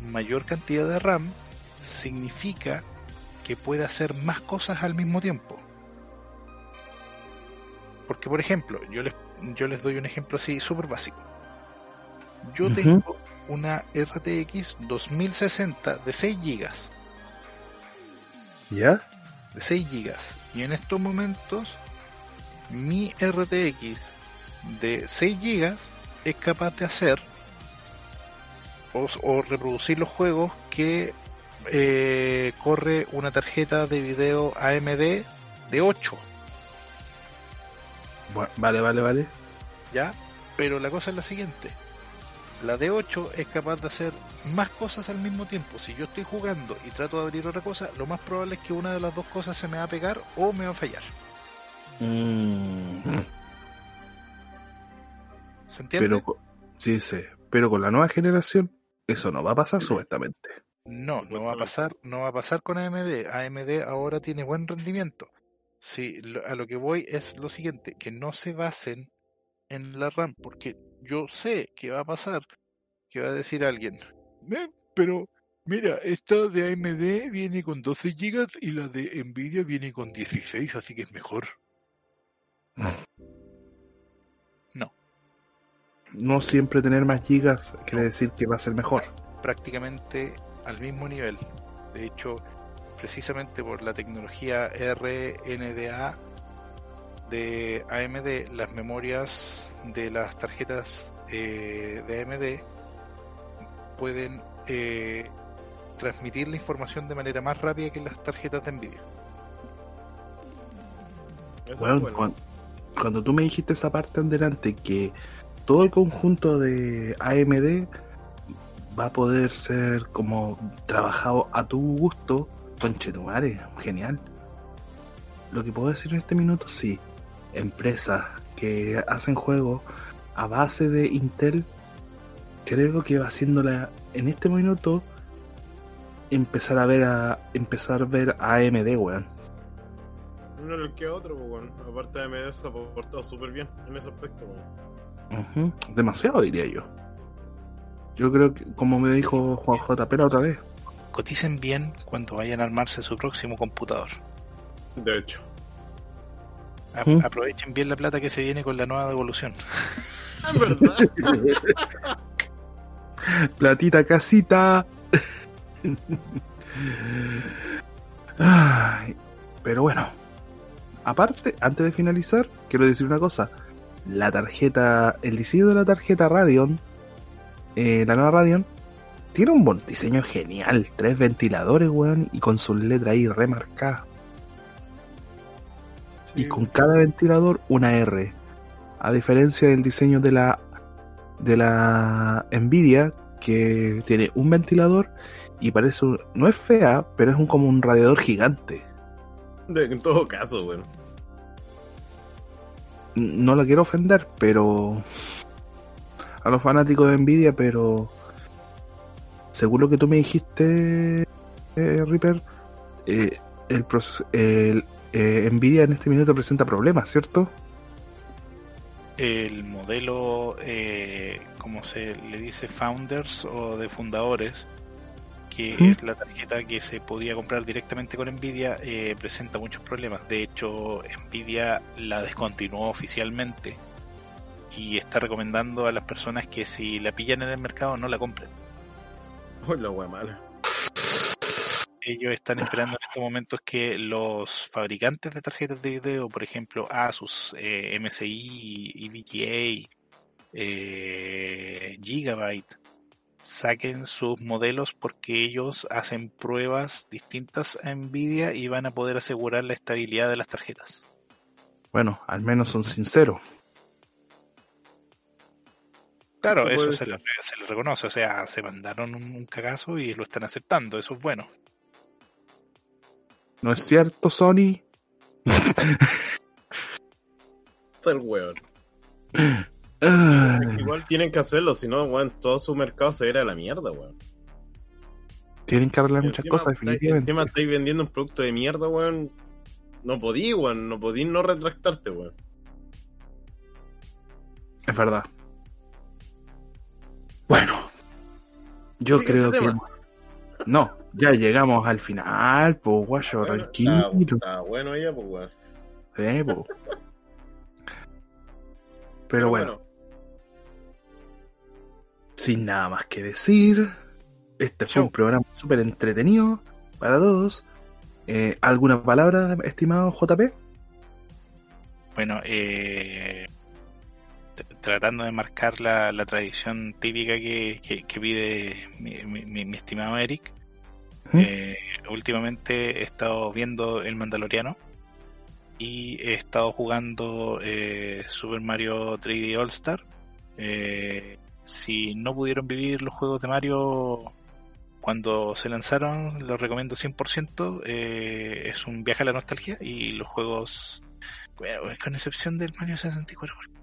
mayor cantidad de RAM significa que puede hacer más cosas al mismo tiempo. Porque, por ejemplo, yo les, yo les doy un ejemplo así súper básico. Yo tengo una RTX 2060 de 6 GB. ¿Ya? De 6 GB. Y en estos momentos, mi RTX de 6 GB es capaz de hacer o, o reproducir los juegos que eh, corre una tarjeta de video AMD de 8. Bu- Vale, vale, vale. ¿ya? Pero la cosa es la siguiente. La de 8 es capaz de hacer más cosas al mismo tiempo. Si yo estoy jugando y trato de abrir otra cosa, lo más probable es que una de las dos cosas se me va a pegar o me va a fallar. Mm, ¿Se entiende? pero, sí, sí. Pero con la nueva generación, eso no va a pasar supuestamente. No, no va a pasar, no va a pasar con AMD. AMD ahora tiene buen rendimiento. Sí, a lo que voy es lo siguiente, que no se basen en la RAM, porque yo sé que va a pasar, que va a decir alguien, "Eh, pero mira, esta de AMD viene con 12 GB y la de Nvidia viene con 16, así que es mejor. No siempre tener más gigas quiere decir que va a ser mejor. prácticamente al mismo nivel. De hecho, precisamente por la tecnología RNDA de AMD, las memorias de las tarjetas eh, de AMD pueden eh, transmitir la información de manera más rápida que las tarjetas de Nvidia. Bueno, es bueno. cuan- cuando, tú me dijiste esa parte en delante que todo el conjunto de AMD va a poder ser como trabajado a tu gusto, conchetumare, genial. Lo que puedo decir en este minuto, sí, empresas que hacen juegos a base de Intel, creo que va haciéndola en este minuto empezar a ver a empezar a ver a AMD, weón. Uno le queda otro, pues, bueno. Aparte de AMD se ha portado súper bien en ese aspecto, weón. Demasiado diría yo. Yo creo que, como me dijo Juan J. Pera otra vez, Coticen bien cuando vayan a armarse su próximo computador. De hecho. A- ¿Mm? Aprovechen bien la plata que se viene con la nueva devolución. Es verdad. platita casita. Ay, pero bueno, aparte, antes de finalizar, quiero decir una cosa. La tarjeta, el diseño de la tarjeta Radeon, eh, la nueva Radeon, tiene un buen diseño genial. Tres ventiladores, weón, y con sus letras ahí remarcadas. y con cada ventilador una R. A diferencia del diseño de la de la Nvidia que tiene un ventilador y parece un- no es fea, pero es un como un radiador gigante. En todo caso, weón. No la quiero ofender, pero a los fanáticos de Nvidia, pero según lo que tú me dijiste, eh, Reaper, eh, el, el eh, Nvidia en este minuto presenta problemas, ¿cierto? el modelo, eh, como se le dice, founders o de fundadores, que es la tarjeta que se podía comprar directamente con Nvidia, eh, presenta muchos problemas. De hecho, Nvidia la descontinuó oficialmente y está recomendando a las personas que si la pillan en el mercado no la compren. Uy, la wea mala. Ellos están esperando en estos momentos que los fabricantes de tarjetas de video, por ejemplo Asus, eh, MSI y VGA, eh, Gigabyte saquen sus modelos porque ellos hacen pruebas distintas a Nvidia y van a poder asegurar la estabilidad de las tarjetas. Bueno, al menos son sinceros. Claro, eso se le, se le reconoce, o sea, se mandaron un, un cagazo y lo están aceptando, eso es bueno. ¿No es cierto, Sony? Está el weón. Ah, Igual tienen que hacerlo, si no, weón, todo su mercado se irá a la mierda, weón. Tienen que arreglar muchas cosas, definitivamente. Encima estáis vendiendo un producto de mierda, weón. No podí, weón. No podí no retractarte, weón. Es verdad. Bueno, yo creo que. No, ya llegamos al final, pues, guayo, Bueno, tranquilo. Está, está bueno ya, pues, weón. Sí, po. Pero bueno, sin nada más que decir, este fue un programa súper entretenido para todos. Eh, ¿Alguna palabra, estimado JP? Bueno, eh, tratando de marcar la, la tradición típica que, que- que pide mi, mi- mi- mi estimado Eric, ¿Mm? eh, últimamente he estado viendo El Mandaloriano y he estado jugando eh, Super Mario 3D All Star. Eh, si no pudieron vivir los juegos de Mario cuando se lanzaron, los recomiendo 100%. Eh, es un viaje a la nostalgia y los juegos, con excepción del Mario 64, porque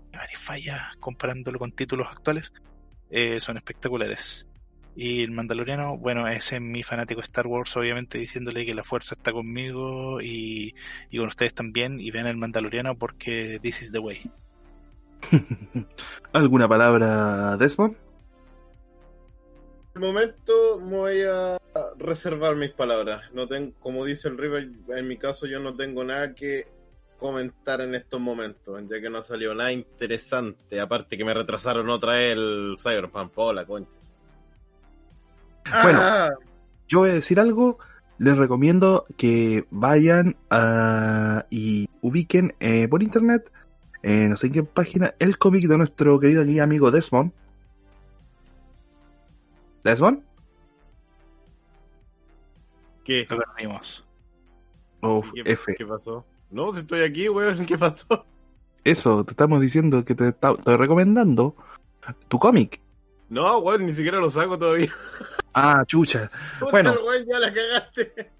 varias comparándolo con títulos actuales, eh, son espectaculares. Y el Mandaloriano, bueno, ese es mi fanático Star Wars, obviamente diciéndole que la fuerza está conmigo y, y con ustedes también. Y vean el Mandaloriano porque this is the way. ¿Alguna palabra, Desmond? De momento me voy a reservar mis palabras. No tengo, como dice el River, en mi caso yo no tengo nada que comentar en estos momentos, ya que no salió nada interesante. Aparte que me retrasaron otra vez el Cyberpunk, la concha. Bueno. Ah, Yo voy a decir algo. Les recomiendo que vayan a- y ubiquen eh, por internet, eh, no sé en qué página, el cómic de nuestro querido aquí amigo Desmond. ¿Desmond? ¿Qué? Lo perdimos. O ¿Qué, F. qué pasó? No, si estoy aquí, weón, ¿qué pasó? Eso, te estamos diciendo que te estoy recomendando tu cómic. No, weón, ni siquiera lo saco todavía. Ah, chucha. Bueno. weón, ya la cagaste.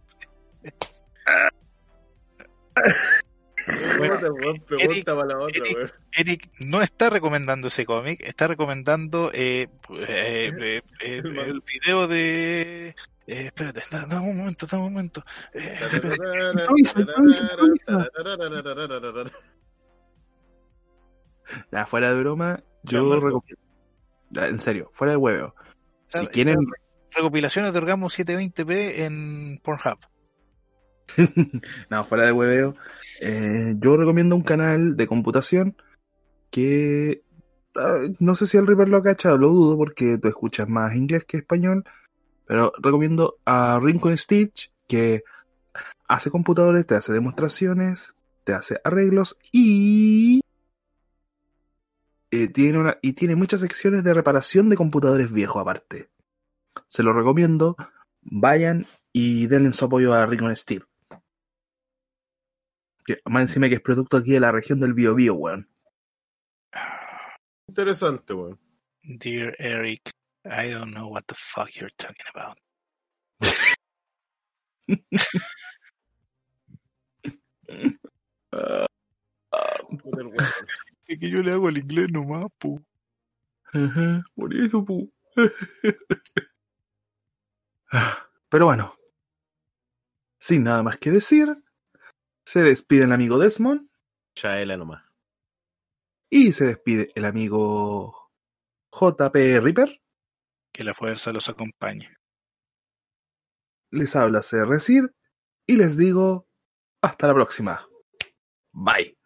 Bueno, Eric, pregunta para la otra, Eric. weón. Eric no está recomendando ese cómic, está recomendando eh, eh, eh, eh, el video de... eh, espérate, da- dame un momento, dame un momento. Ya, fuera de broma, yo recomiendo. En serio, fuera de huevo. Si Está- quieren, recopilaciones de Orgasmo 720p en Pornhub. no, fuera de hueveo, eh, yo recomiendo un canal de computación que ah, no sé si el Reaper lo ha cachado, lo dudo porque tú escuchas más inglés que español, pero recomiendo a Rincon Stitch que hace computadores, te hace demostraciones, te hace arreglos y eh, tiene y tiene muchas secciones de reparación de computadores viejos aparte. Se lo recomiendo, vayan y denle su apoyo a Rincon Steve. Que más encima que es producto aquí de la región del Bio Bio, weón. Interesante, weón. Dear Eric, I don't know what the fuck you're talking about. Es que yo le hago el inglés nomás, pu. Ajá, por eso, pu. Pero bueno, sin nada más que decir, se despide el amigo Desmond Chaela nomás. y se despide el amigo JP Ripper. Que la fuerza los acompañe. Les habla CRCIR y les digo hasta la próxima. Bye.